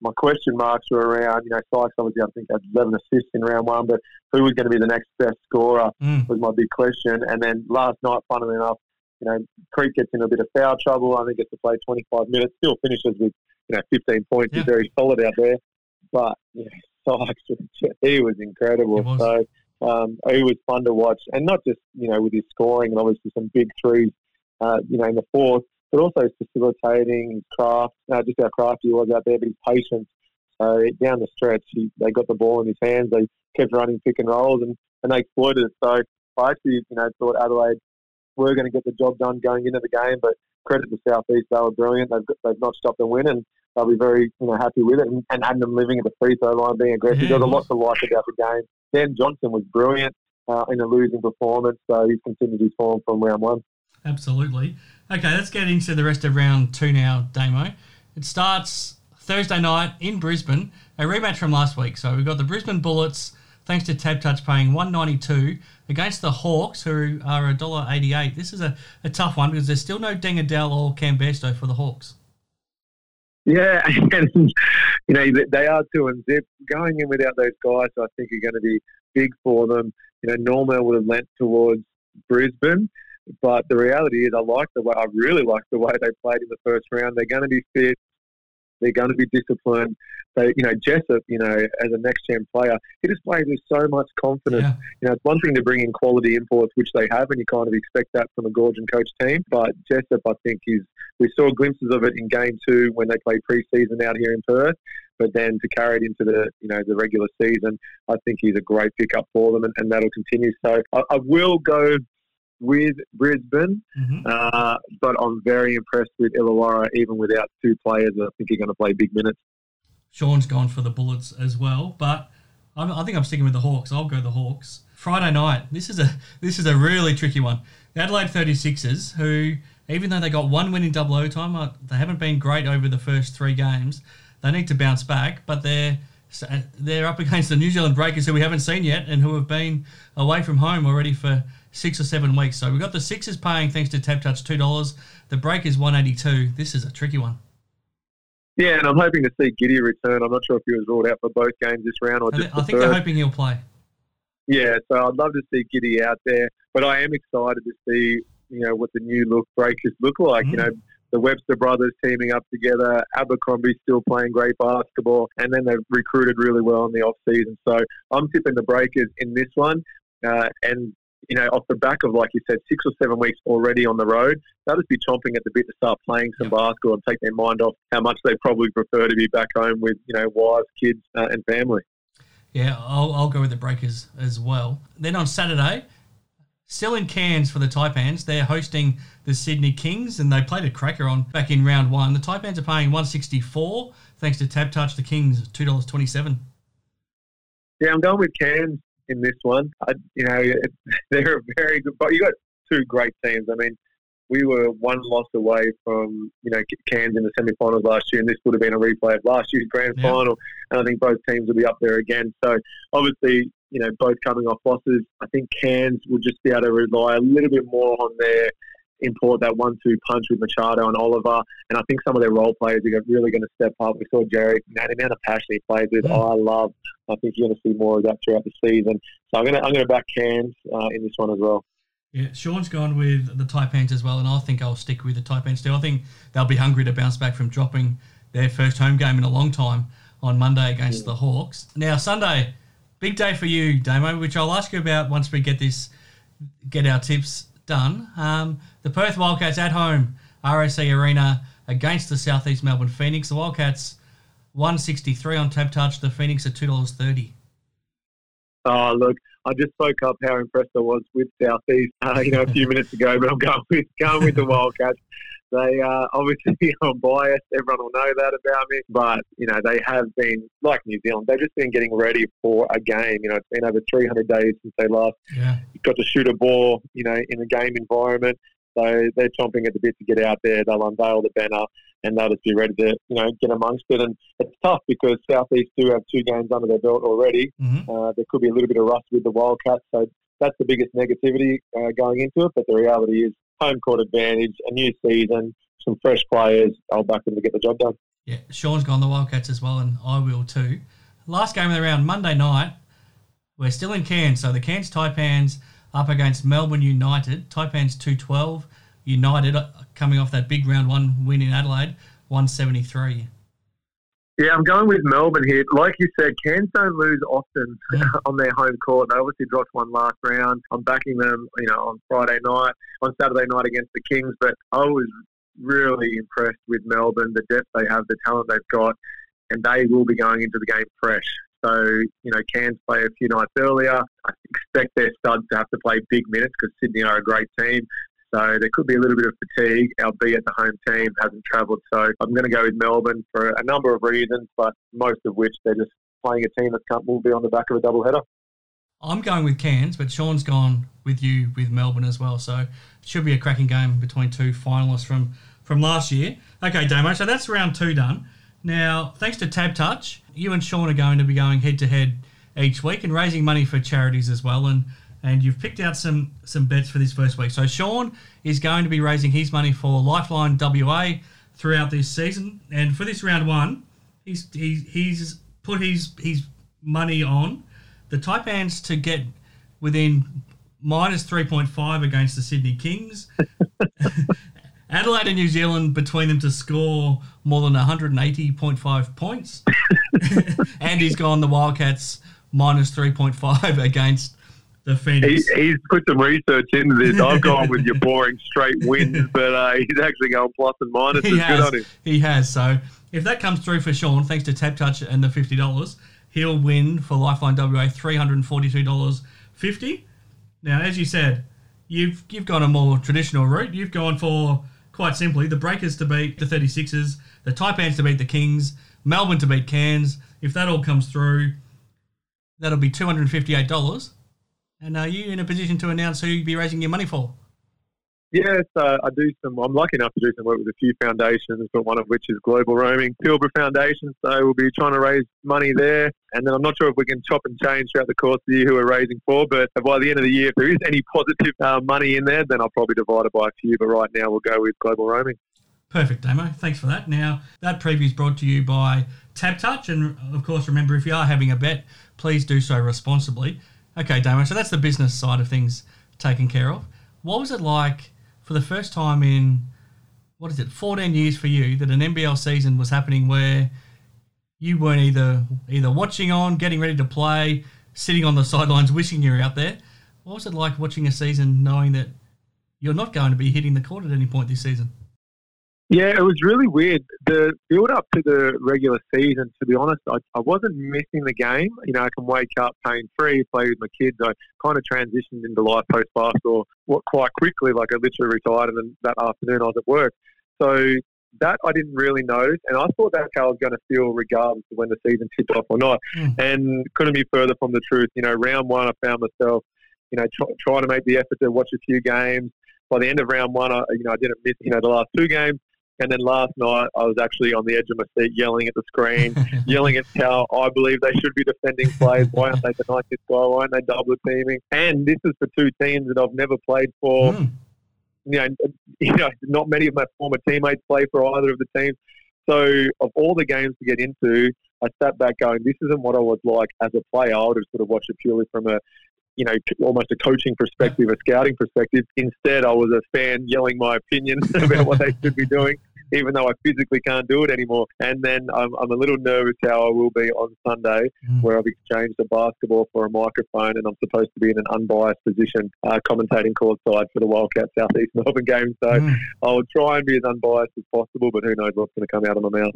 My question marks were around, you know, Sykes obviously I think had 11 assists in round one, but who was going to be the next best scorer mm. was my big question. And then last night, funnily enough, you know, Creek gets in a bit of foul trouble. I think gets to play 25 minutes. Still finishes with, you know, 15 points. Yeah. He's very solid out there. But, yeah, Sykes, he was incredible. Was. So um, he was fun to watch. And not just, you know, with his scoring and obviously some big threes, uh, you know, in the fourth, but also facilitating, his craft, uh, just how crafty he was out there, but his patience. So down the stretch, he, they got the ball in his hands. They kept running pick and rolls and, and they exploited it. So I actually, you know, thought Adelaide were going to get the job done going into the game. But credit to Southeast, they were brilliant. They've, they've not stopped the win, and they'll be very you know happy with it. And, and Adam living at the free throw line, being aggressive, yeah, there's a lot to like about the game. Dan Johnson was brilliant uh, in a losing performance, so he's continued his form from round one. Absolutely. Okay, let's get into the rest of round two now, Damo. It starts Thursday night in Brisbane, a rematch from last week. So we've got the Brisbane Bullets thanks to Tab Touch paying 192 against the Hawks, who are $1.88. This is a, a tough one because there's still no Deng Adel or Cam Bairstow for the Hawks. Yeah, and you know they are two and zip. Going in without those guys, I think are going to be big for them. You know, Normal would have lent towards Brisbane, but the reality is, I like the way. I really like the way they played in the first round. They're going to be fit. They're going to be disciplined. They, you know, Jessup, you know, as a next gen player, he just plays with so much confidence. Yeah. You know, it's one thing to bring in quality imports, which they have, and you kind of expect that from a Goorjian coach team. But Jessup, I think, is we saw glimpses of it in game two when they played preseason out here in Perth. But then to carry it into the you know the regular season, I think he's a great pickup for them, and, and that'll continue. So I, I will go with Brisbane, mm-hmm. uh, but I'm very impressed with Illawarra, even without two players. I think he's going to play big minutes. Sean's gone for the Bullets as well, but I'm, i think I'm sticking with the Hawks. I'll go the Hawks. Friday night. This is a this is a really tricky one. The Adelaide 36ers, who even though they got one win in double overtime, uh, they haven't been great over the first three games. They need to bounce back, but they're they're up against the New Zealand Breakers, who we haven't seen yet, and who have been away from home already for six or seven weeks. So we've got the Sixers paying, thanks to Tab Touch, $2. The break is 182 This is a tricky one. Yeah, and I'm hoping to see Giddey return. I'm not sure if he was ruled out for both games this round or just I think they're hoping he'll play. Yeah, so I'd love to see Giddey out there, but I am excited to see you know what the new look breakers look like. Mm. You know, the Webster brothers teaming up together, Abercrombie still playing great basketball, and then they've recruited really well in the off season. So I'm tipping the Breakers in this one, uh, and you know, off the back of, like you said, six or seven weeks already on the road, they'll just be chomping at the bit to start playing some basketball and take their mind off how much they probably prefer to be back home with, you know, wives, kids, uh, and family. Yeah, I'll, I'll go with the Breakers as well. Then on Saturday, still in Cairns for the Taipans, they're hosting the Sydney Kings, and they played a cracker on back in round one. The Taipans are paying 164 thanks to Tab Touch. The Kings, $2.27. Yeah, I'm going with Cairns in this one. I, you know, they're a very good. But you got two great teams. I mean, we were one loss away from you know Cairns in the semi-finals last year, and this would have been a replay of last year's grand yeah. final. And I think both teams will be up there again. So obviously, you know, both coming off losses. I think Cairns will just be able to rely a little bit more on their import that one-two punch with Machado and Oliver, and I think some of their role players are really going to step up. We saw Jerry, man, the amount of passion he plays with, mm. oh, I love. I think you're going to see more of that throughout the season. So I'm going to I'm going to back Cairns uh, in this one as well. Yeah, Sean's gone with the Taipans as well, and I think I'll stick with the Taipans too. I think they'll be hungry to bounce back from dropping their first home game in a long time on Monday against yeah. the Hawks. Now Sunday, big day for you, Damo, which I'll ask you about once we get this, get our tips done. Um, the Perth Wildcats at home, RAC Arena against the Southeast Melbourne Phoenix. The Wildcats 163 on Tab Touch. The Phoenix at two dollars thirty. Oh look, I just spoke up how impressed I was with Southeast, uh, you know, a few minutes ago, but I'm going with going with the Wildcats. They uh, obviously I'm biased. Everyone will know that about me, but you know they have been like New Zealand. They've just been getting ready for a game. You know, it's been over 300 days since they last yeah. got to shoot a ball. You know, in a game environment. So they're chomping at the bit to get out there. They'll unveil the banner and they'll just be ready to, you know, get amongst it. And it's tough because Southeast do have two games under their belt already. Mm-hmm. Uh, there could be a little bit of rust with the Wildcats. So that's the biggest negativity uh, going into it. But the reality is home court advantage, a new season, some fresh players. I'll back them to get the job done. Yeah, Sean's gone the Wildcats as well, and I will too. Last game of the round, Monday night. We're still in Cairns, so the Cairns Taipans up against Melbourne United. Taipans 212. United uh, coming off that big round one win in Adelaide, 173. Yeah, I'm going with Melbourne here. Like you said, Cairns don't lose often on their home court. They obviously dropped one last round. I'm backing them, you know, on Friday night, on Saturday night against the Kings. But I was really impressed with Melbourne, the depth they have, the talent they've got, and they will be going into the game fresh. So, you know, Cairns play a few nights earlier. I expect their studs to have to play big minutes because Sydney are a great team. So there could be a little bit of fatigue, albeit the home team hasn't travelled. So I'm going to go with Melbourne for a number of reasons, but most of which they're just playing a team that will be on the back of a double header. I'm going with Cairns, but Sean's gone with you with Melbourne as well. So it should be a cracking game between two finalists from, from last year. Okay, Damo, so that's round two done. Now, thanks to Tab Touch, you and Sean are going to be going head to head each week and raising money for charities as well. And and you've picked out some some bets for this first week. So Sean is going to be raising his money for Lifeline WA throughout this season, and for this round one, he's he, he's put his his money on the Taipans to get within minus three point five against the Sydney Kings. Adelaide and New Zealand between them to score more than 180.5 points. and he's gone the Wildcats minus 3.5 against the Phoenix. He, he's put some research into this. I've gone with your boring straight wins, but uh, he's actually going plus and minus. He has. Good on him. He has. So if that comes through for Sean, thanks to Tab Touch and the fifty dollars, he'll win for Lifeline WA three hundred and forty-two dollars fifty. Now, as you said, you've you've gone a more traditional route. You've gone for quite simply the Breakers to beat the 36ers, the Taipans to beat the Kings, Melbourne to beat Cairns. If that all comes through, that'll be two hundred and fifty-eight dollars and are you in a position to announce who you'll be raising your money for? Yes, uh, I do some. I'm lucky enough to do some work with a few foundations, but one of which is Global Roaming Pilbara Foundation. So we'll be trying to raise money there, and then I'm not sure if we can chop and change throughout the course of the year who we're raising for. But by the end of the year, if there is any positive uh, money in there, then I'll probably divide it by a few. But right now, we'll go with Global Roaming. Perfect, Damo. Thanks for that. Now that preview is brought to you by Tab Touch, and of course, remember if you are having a bet, please do so responsibly. Okay, Damo. So that's the business side of things taken care of. What was it like for the first time in what is it, 14 years for you that an NBL season was happening where you weren't either either watching on, getting ready to play, sitting on the sidelines, wishing you were out there. What was it like watching a season knowing that you're not going to be hitting the court at any point this season? Yeah, it was really weird. The build up to the regular season, to be honest, I, I wasn't missing the game. You know, I can wake up pain free, play with my kids. I kind of transitioned into life post basketball quite quickly. Like I literally retired, and then that afternoon I was at work. So that I didn't really notice, and I thought that's how I was going to feel regardless of when the season tipped off or not. Mm. And couldn't be further from the truth. You know, round one, I found myself, you know, try, trying to make the effort to watch a few games. By the end of round one, I, you know, I didn't miss, you know, the last two games. And then last night, I was actually on the edge of my seat, yelling at the screen, yelling at how I believe they should be defending plays. Why aren't they denying this guy? Why aren't they double teaming? And this is for two teams that I've never played for. Mm you know, you know, not many of my former teammates play for either of the teams. So, of all the games to get into, I sat back going, "This isn't what I was like as a player." I would have sort of watched it purely from a, you know, almost a coaching perspective, a scouting perspective. Instead, I was a fan yelling my opinion about what they should be doing even though I physically can't do it anymore. And then I'm, I'm a little nervous how I will be on Sunday, mm. where I've exchanged a basketball for a microphone, and I'm supposed to be in an unbiased position, uh, commentating courtside for the Wildcat Southeast Melbourne game. So mm. I'll try and be as unbiased as possible, but who knows what's going to come out of my mouth.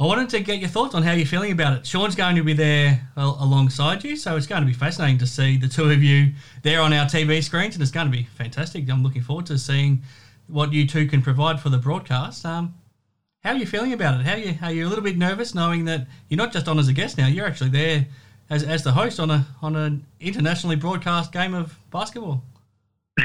I wanted to get your thoughts on how you're feeling about it. Sean's going to be there alongside you, so it's going to be fascinating to see the two of you there on our TV screens, and it's going to be fantastic. I'm looking forward to seeing what you two can provide for the broadcast. Um, how are you feeling about it? How are you, are you a little bit nervous knowing that you're not just on as a guest now, you're actually there as, as the host on a on an internationally broadcast game of basketball?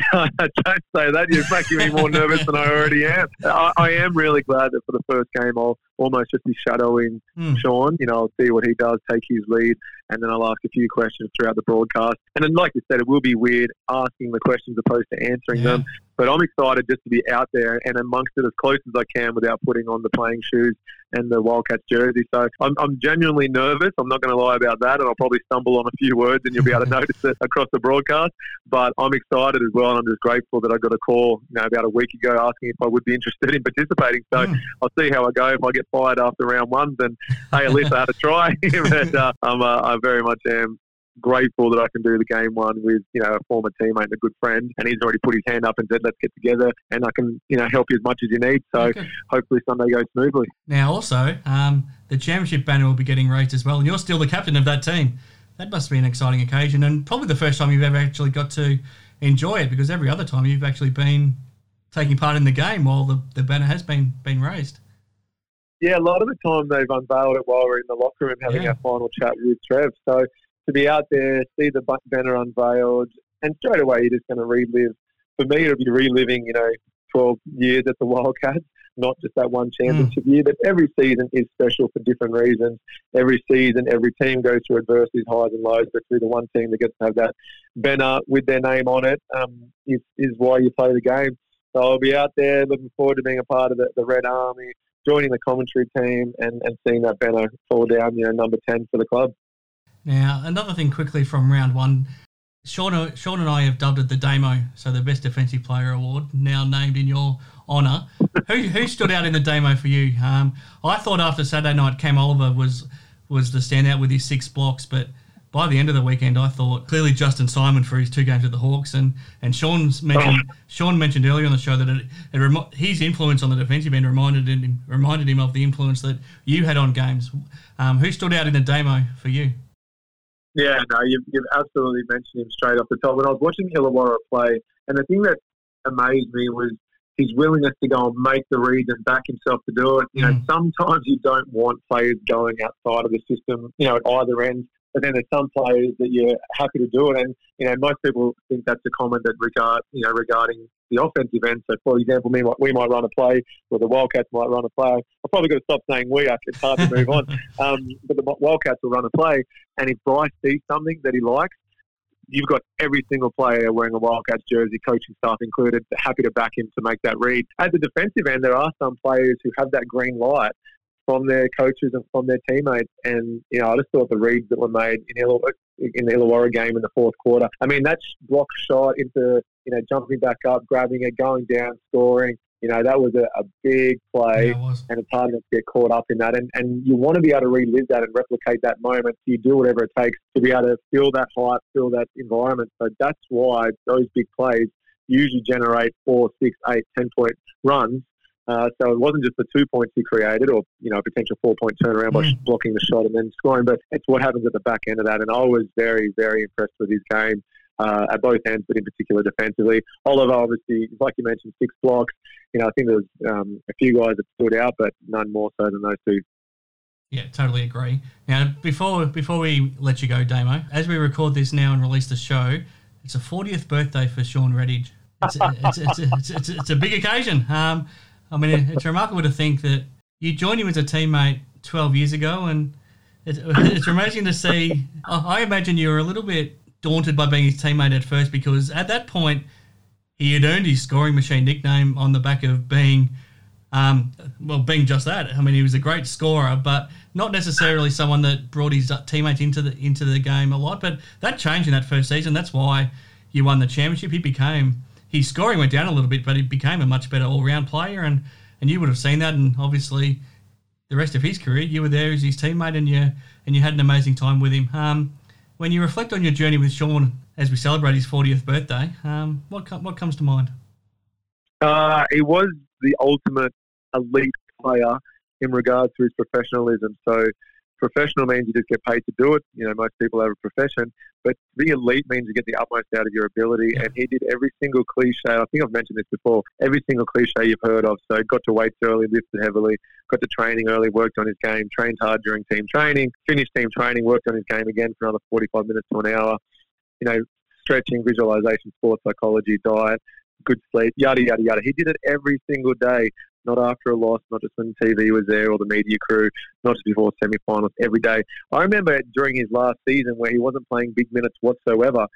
Don't say that. You're making me more nervous than I already am. I, I, am really glad that for the first game, I'll almost just be shadowing mm. Sean. You know, I'll see what he does, take his lead, and then I'll ask a few questions throughout the broadcast. And then, like you said, it will be weird asking the questions opposed to answering yeah. them. But I'm excited just to be out there and amongst it as close as I can without putting on the playing shoes and the Wildcats jersey. So I'm, I'm genuinely nervous. I'm not going to lie about that, and I'll probably stumble on a few words, and you'll be able to notice it across the broadcast. But I'm excited as well, and I'm just grateful that I got a call you know, about a week ago asking if I would be interested in participating. So mm. I'll see how I go. If I get fired after round one, then hey, at least I had a try. but uh, I'm, uh, I very much am grateful that I can do the game one with you know a former teammate and a good friend, and he's already put his hand up and said, "Let's get together," and I can you know help you as much as you need. So okay. hopefully Sunday goes smoothly. Now, also, um, the championship banner will be getting raised as well, and you're still the captain of that team. That must be an exciting occasion, and probably the first time you've ever actually got to enjoy it, because every other time you've actually been taking part in the game while the, the banner has been been raised. Yeah, a lot of the time they've unveiled it while we're in the locker room having yeah. our final chat with Trev. So to be out there, see the banner unveiled, and straight away you're just going to relive. For me, it'll be reliving, you know, 12 years at the Wildcats, not just that one championship mm. year. But every season is special for different reasons. Every season, every team goes through adversities, highs and lows. But through the one team that gets to have that banner with their name on it um, is, is why you play the game. So I'll be out there looking forward to being a part of the, the Red Army, joining the commentary team, and, and seeing that banner fall down, you know, number 10 for the club. Now, another thing quickly from round one. Sean, Sean and I have dubbed it the Damo, so the Best Defensive Player Award, now named in your honour. who, who stood out in the Damo for you? Um, I thought after Saturday night, Cam Oliver was was the standout with his six blocks, but by the end of the weekend, I thought clearly Justin Simon for his two games with the Hawks, and and Sean's mentioned Sean mentioned earlier on the show that it, it his influence on the defensive end reminded him reminded him of the influence that you had on games. Um, who stood out in the Damo for you? Yeah, no, you've, you've absolutely mentioned him straight off the top. When I was watching Illawarra play, and the thing that amazed me was his willingness to go and make the reads and back himself to do it. You know, mm. sometimes you don't want players going outside of the system, you know, at either end. But then there's some players that you're happy to do it, and you know most people think that's a comment that regard you know regarding the offensive end. So, for example, we might, we might run a play, or the Wildcats might run a play. I've probably got to stop saying we. It's hard to move on. Um, but the Wildcats will run a play, and if Bryce sees something that he likes, you've got every single player wearing a Wildcats jersey, coaching staff included, happy to back him to make that read. At the defensive end, there are some players who have that green light from their coaches and from their teammates. And, you know, I just thought the reads that were made in Illawarra, in the Illawarra game in the fourth quarter. I mean, that block shot into you know jumping back up, grabbing it, going down, scoring. You know, that was a, a big play, Yeah, and it's hard not to get caught up in that. And, and you want to be able to relive that and replicate that moment. So you do whatever it takes to be able to feel that hype, feel that environment. So that's why those big plays usually generate four, six, eight, ten point runs. Uh, so it wasn't just the two points he created, or you know, a potential four point turnaround by Mm. blocking the shot and then scoring, but it's what happens at the back end of that. And I was very, very impressed with his game uh, at both ends, but in particular defensively. Oliver, obviously, like you mentioned, six blocks. You know, I think there was um, a few guys that stood out, but none more so than those two. Yeah, totally agree. Now, before before we let you go, Damo, as we record this now and release the show, it's a 40th birthday for Sean Redhage. It's it's, it's, it's, it's, a big occasion. Um, I mean, it's remarkable to think that you joined him as a teammate 12 years ago, and it's, it's amazing to see. I imagine you were a little bit daunted by being his teammate at first because at that point he had earned his scoring machine nickname on the back of being um, well, being just that. I mean, he was a great scorer, but not necessarily someone that brought his teammates into the into the game a lot. But that changed in that first season. That's why he won the championship. He became his scoring went down a little bit, but he became a much better all round player, and and you would have seen that. And obviously, the rest of his career, you were there as his teammate, and you and you had an amazing time with him. Um, when you reflect on your journey with Sean as we celebrate his 40th birthday, um, what co- what comes to mind? Uh, he was the ultimate elite player in regards to his professionalism. So, professional means you just get paid to do it. You know, most people have a profession, but to be elite means you get the utmost out of your ability. And he did every single cliche. I think I've mentioned this before. Every single cliche you've heard of. So, got to weights early, lifted heavily, got to training early, worked on his game, trained hard during team training, finished team training, worked on his game again for another 45 minutes to an hour. You know, stretching, visualization, sports psychology, diet, good sleep, yada, yada, yada. He did it every single day, not after a loss, not just when TV was there or the media crew, not just before semi-finals, every day. I remember during his last season where he wasn't playing big minutes whatsoever,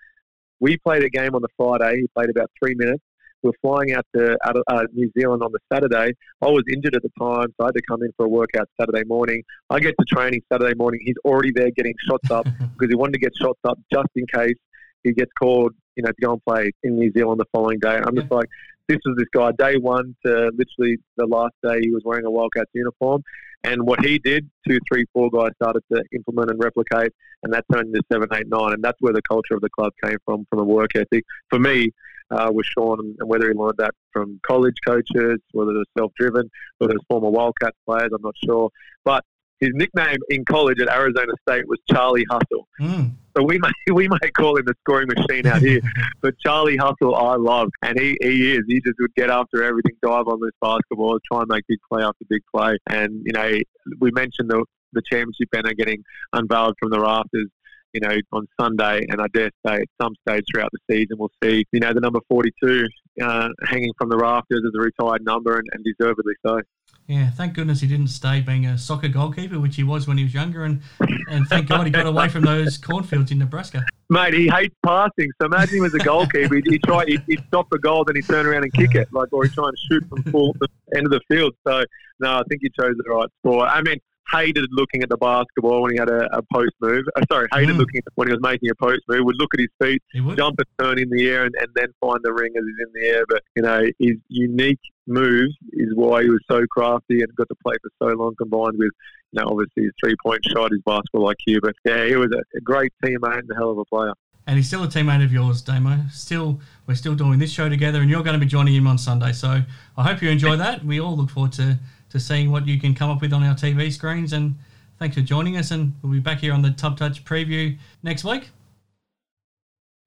we played a game on the Friday. He played about three minutes. We were flying out to out of, uh, New Zealand on the Saturday. I was injured at the time, so I had to come in for a workout Saturday morning. I get to training Saturday morning. He's already there getting shots up because he wanted to get shots up just in case he gets called, you know, to go and play in New Zealand the following day. I'm just like, this was this guy, day one to literally the last day he was wearing a Wildcats uniform. And what he did, two, three, four guys started to implement and replicate, and that turned into seven, eight, nine. And that's where the culture of the club came from, from the work ethic. For me, uh, with Sean, and whether he learned that from college coaches, whether it was self-driven, whether it was former Wildcats players, I'm not sure. But his nickname in college at Arizona State was Charlie Hustle. Mm. So we may we may call him the scoring machine out here, but Charlie Hustle I love, and he, he is. He just would get after everything, dive on this basketball, try and make big play after big play. And you know, we mentioned the the championship banner getting unveiled from the rafters. You know, on Sunday, and I dare say at some stage throughout the season, we'll see you know the number forty-two uh, hanging from the rafters as a retired number, and, and deservedly so. Yeah, thank goodness he didn't stay being a soccer goalkeeper, which he was when he was younger, and and thank God he got away from those cornfields in Nebraska. Mate, he hates passing. So imagine him as a goalkeeper. He'd, he'd try, he'd, he'd stop the goal, then he'd turn around and kick it, like, or he'd try and shoot from full end of the field. So no, I think he chose the right sport. I mean, hated looking at the basketball when he had a, a post move. Uh, sorry, hated Mm. looking at when he was making a post move. Would look at his feet, jump and turn in the air, and, and then find the ring as he's in the air. But you know, his unique moves is why he was so crafty and got to play for so long, combined with you know obviously his three point shot, his basketball IQ. But yeah, he was a, a great teammate and a hell of a player. And he's still a teammate of yours, Damo. Still, we're still doing this show together, and you're going to be joining him on Sunday. So I hope you enjoy that. We all look forward to to seeing what you can come up with on our TV screens. And thanks for joining us. And we'll be back here on the Tab Touch preview next week.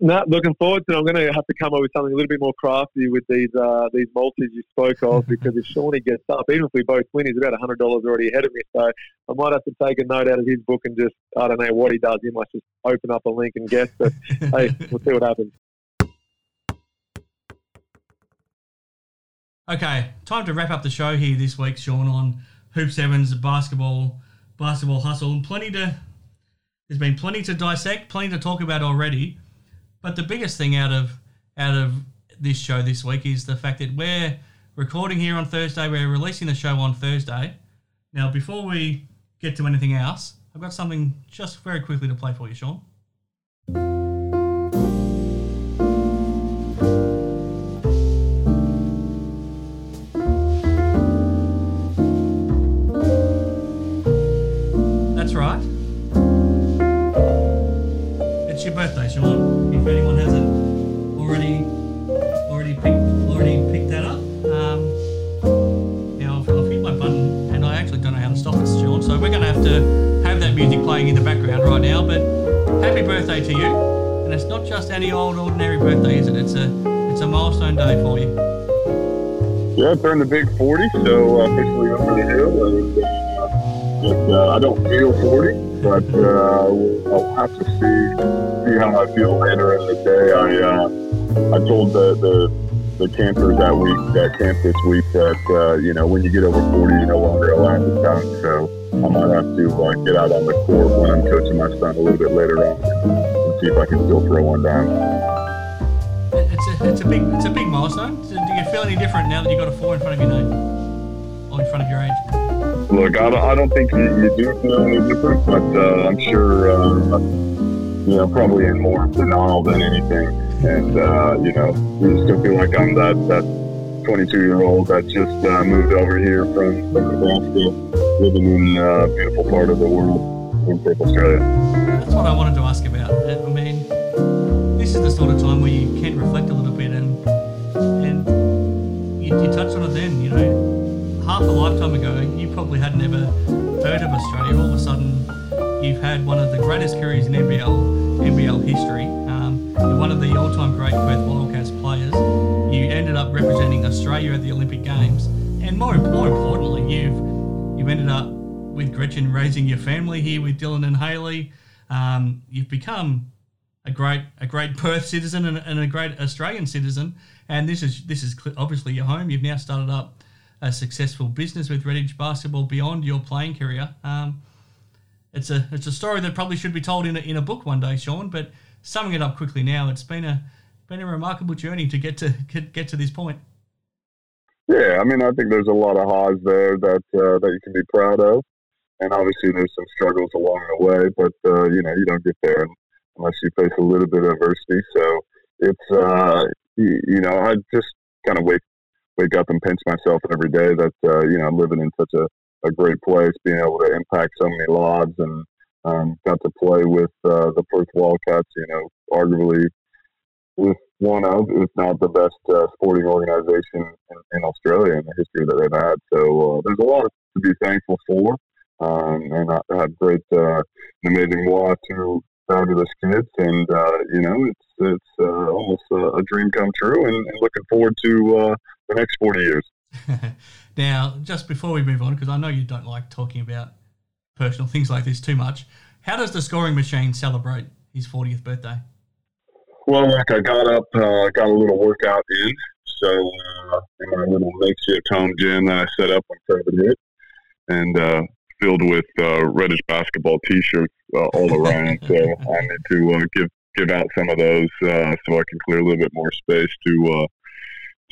No, looking forward to it. I'm going to have to come up with something a little bit more crafty with these uh, these multis you spoke of because if Shawnee gets up, even if we both win, he's about $100 already ahead of me. So I might have to take a note out of his book and just, I don't know what he does. He might just open up a link and guess. But hey, we'll see what happens. Okay, time to wrap up the show here this week, Sean, on Hoops Heaven's basketball, basketball hustle, and plenty to. There's been plenty to dissect, plenty to talk about already, but the biggest thing out of out of this show this week is the fact that we're recording here on Thursday. We're releasing the show on Thursday. Now, before we get to anything else, I've got something just very quickly to play for you, Sean. Any old ordinary birthday, is it? It's a it's a milestone day for you. Yeah, I turned the big 40, so uh, officially the hill. And, uh, uh, I don't feel 40, but uh, I'll have to see see how I feel later in the day. I uh, I told the, the the campers that week, that camp this week, that uh, you know when you get over 40, you're no longer allowed to dunk. So I might have to uh, get out on the court when I'm coaching my son a little bit later on see if I can still throw one down. It's a, it's a big it's a big milestone. Do you feel any different now that you've got a four in front of your name or in front of your age? Look, I don't, I don't think you, you do feel any different, but uh, I'm sure uh, you know probably in more denial than anything, and uh, you know you still feel like I'm that that 22 year old that just uh, moved over here from, from Nebraska, living in a beautiful part of the world in Perth, Australia. What I wanted to ask about. I mean, this is the sort of time where you can reflect a little bit, and and you, you touched on it then. You know, half a lifetime ago, you probably had never heard of Australia. All of a sudden, you've had one of the greatest careers in NBL NBL history. Um, you're one of the all-time great Perth Wildcats players. You ended up representing Australia at the Olympic Games, and more more importantly, you've you've ended up with Gretchen raising your family here with Dylan and Haley. Um, you've become a great a great Perth citizen and, and, a great Australian citizen, and this is this is obviously your home. You've now started up a successful business with Redhage Basketball beyond your playing career. Um, it's a it's a story that probably should be told in a, in a book one day, Sean. But summing it up quickly now, it's been a been a remarkable journey to get to get, to this point. Yeah, I mean, I think there's a lot of highs there that uh, that you can be proud of and obviously there's some struggles along the way, but uh, you know you don't get there unless you face a little bit of adversity. So it's uh, you, you know I just kind of wake wake up and pinch myself every day that uh, you know I'm living in such a, a great place, being able to impact so many lives, and um, got to play with uh, the Perth Wildcats. You know, arguably with one of, if not the best uh, sporting organization in, in, Australia in the history that they've had. So uh, there's a lot to be thankful for. Um, and I had great, uh, amazing wife, two fabulous kids, and uh, you know, it's it's uh, almost a, a, dream come true, and, and looking forward to uh, the next forty years. now, just before we move on, because I know you don't like talking about personal things like this too much, how does the scoring machine celebrate his fortieth birthday? Well, like I got up, uh, got a little workout in, so uh, in my little makeshift home gym that I set up when COVID hit, and uh, filled with uh, Redhage basketball T-shirts uh, all around. so I need to uh, give give out some of those uh, so I can clear a little bit more space to uh,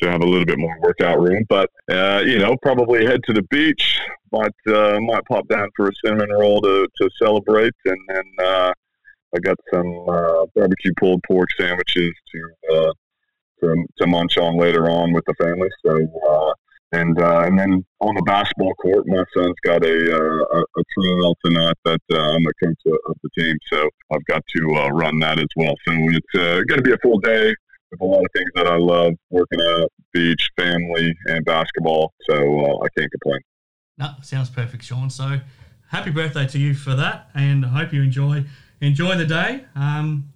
to have a little bit more workout room. But uh, you know, probably head to the beach. Might uh, might pop down for a cinnamon roll to, to celebrate, and then uh, I got some uh, barbecue pulled pork sandwiches to uh, to, to munch on later on with the family. So uh, and uh, and then on the basketball court, my son's got a uh, a, trial tonight that uh, I'm the coach of the team, so I've got to uh, run that as well. So it's uh, going to be a full day with a lot of things that I love: working out, beach, family, and basketball. So uh, I can't complain. No, sounds perfect, Sean. So happy birthday to you for that, and I hope you enjoy enjoy the day. Um,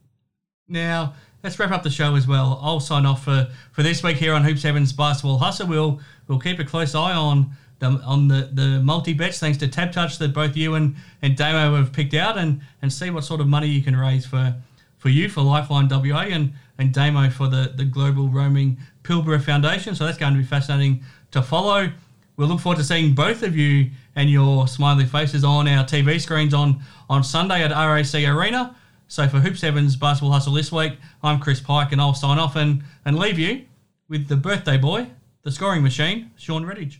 now let's wrap up the show as well. I'll sign off for, for this week here on Hoops Heaven's Basketball Hustle. We'll we'll keep a close eye on the on the, the multi bets thanks to Tab Touch that both you and, and Damo have picked out and, and see what sort of money you can raise for for you for Lifeline WA and, and Damo for the, the Global Roaming Pilbara Foundation. So that's going to be fascinating to follow. We'll look forward to seeing both of you and your smiley faces on our TV screens on, on Sunday at RAC Arena. So for Hoops Heaven's Basketball Hustle this week, I'm Chris Pike and I'll sign off and, and leave you with the birthday boy, the scoring machine, Sean Redhage.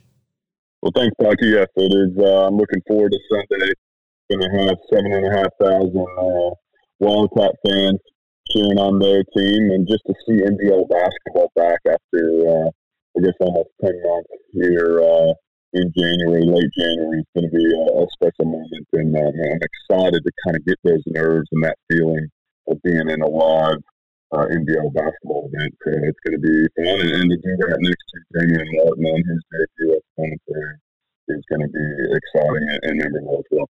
Well, thanks, Pike. Yes, it is. Uh, I'm looking forward to Sunday. Going to have seven and a half thousand uh, Wildcat fans cheering on their team, and just to see NBL basketball back after uh, I guess almost ten months here uh, in January, late January, is going to be a, a, special moment, and uh, I'm excited to kind of get those nerves and that feeling of being in a live uh, NBL basketball event. Uh, it's going to be fun, and, and, to do that next to Damian Martin on his debut as commentary is going to be exciting and, and memorable as well.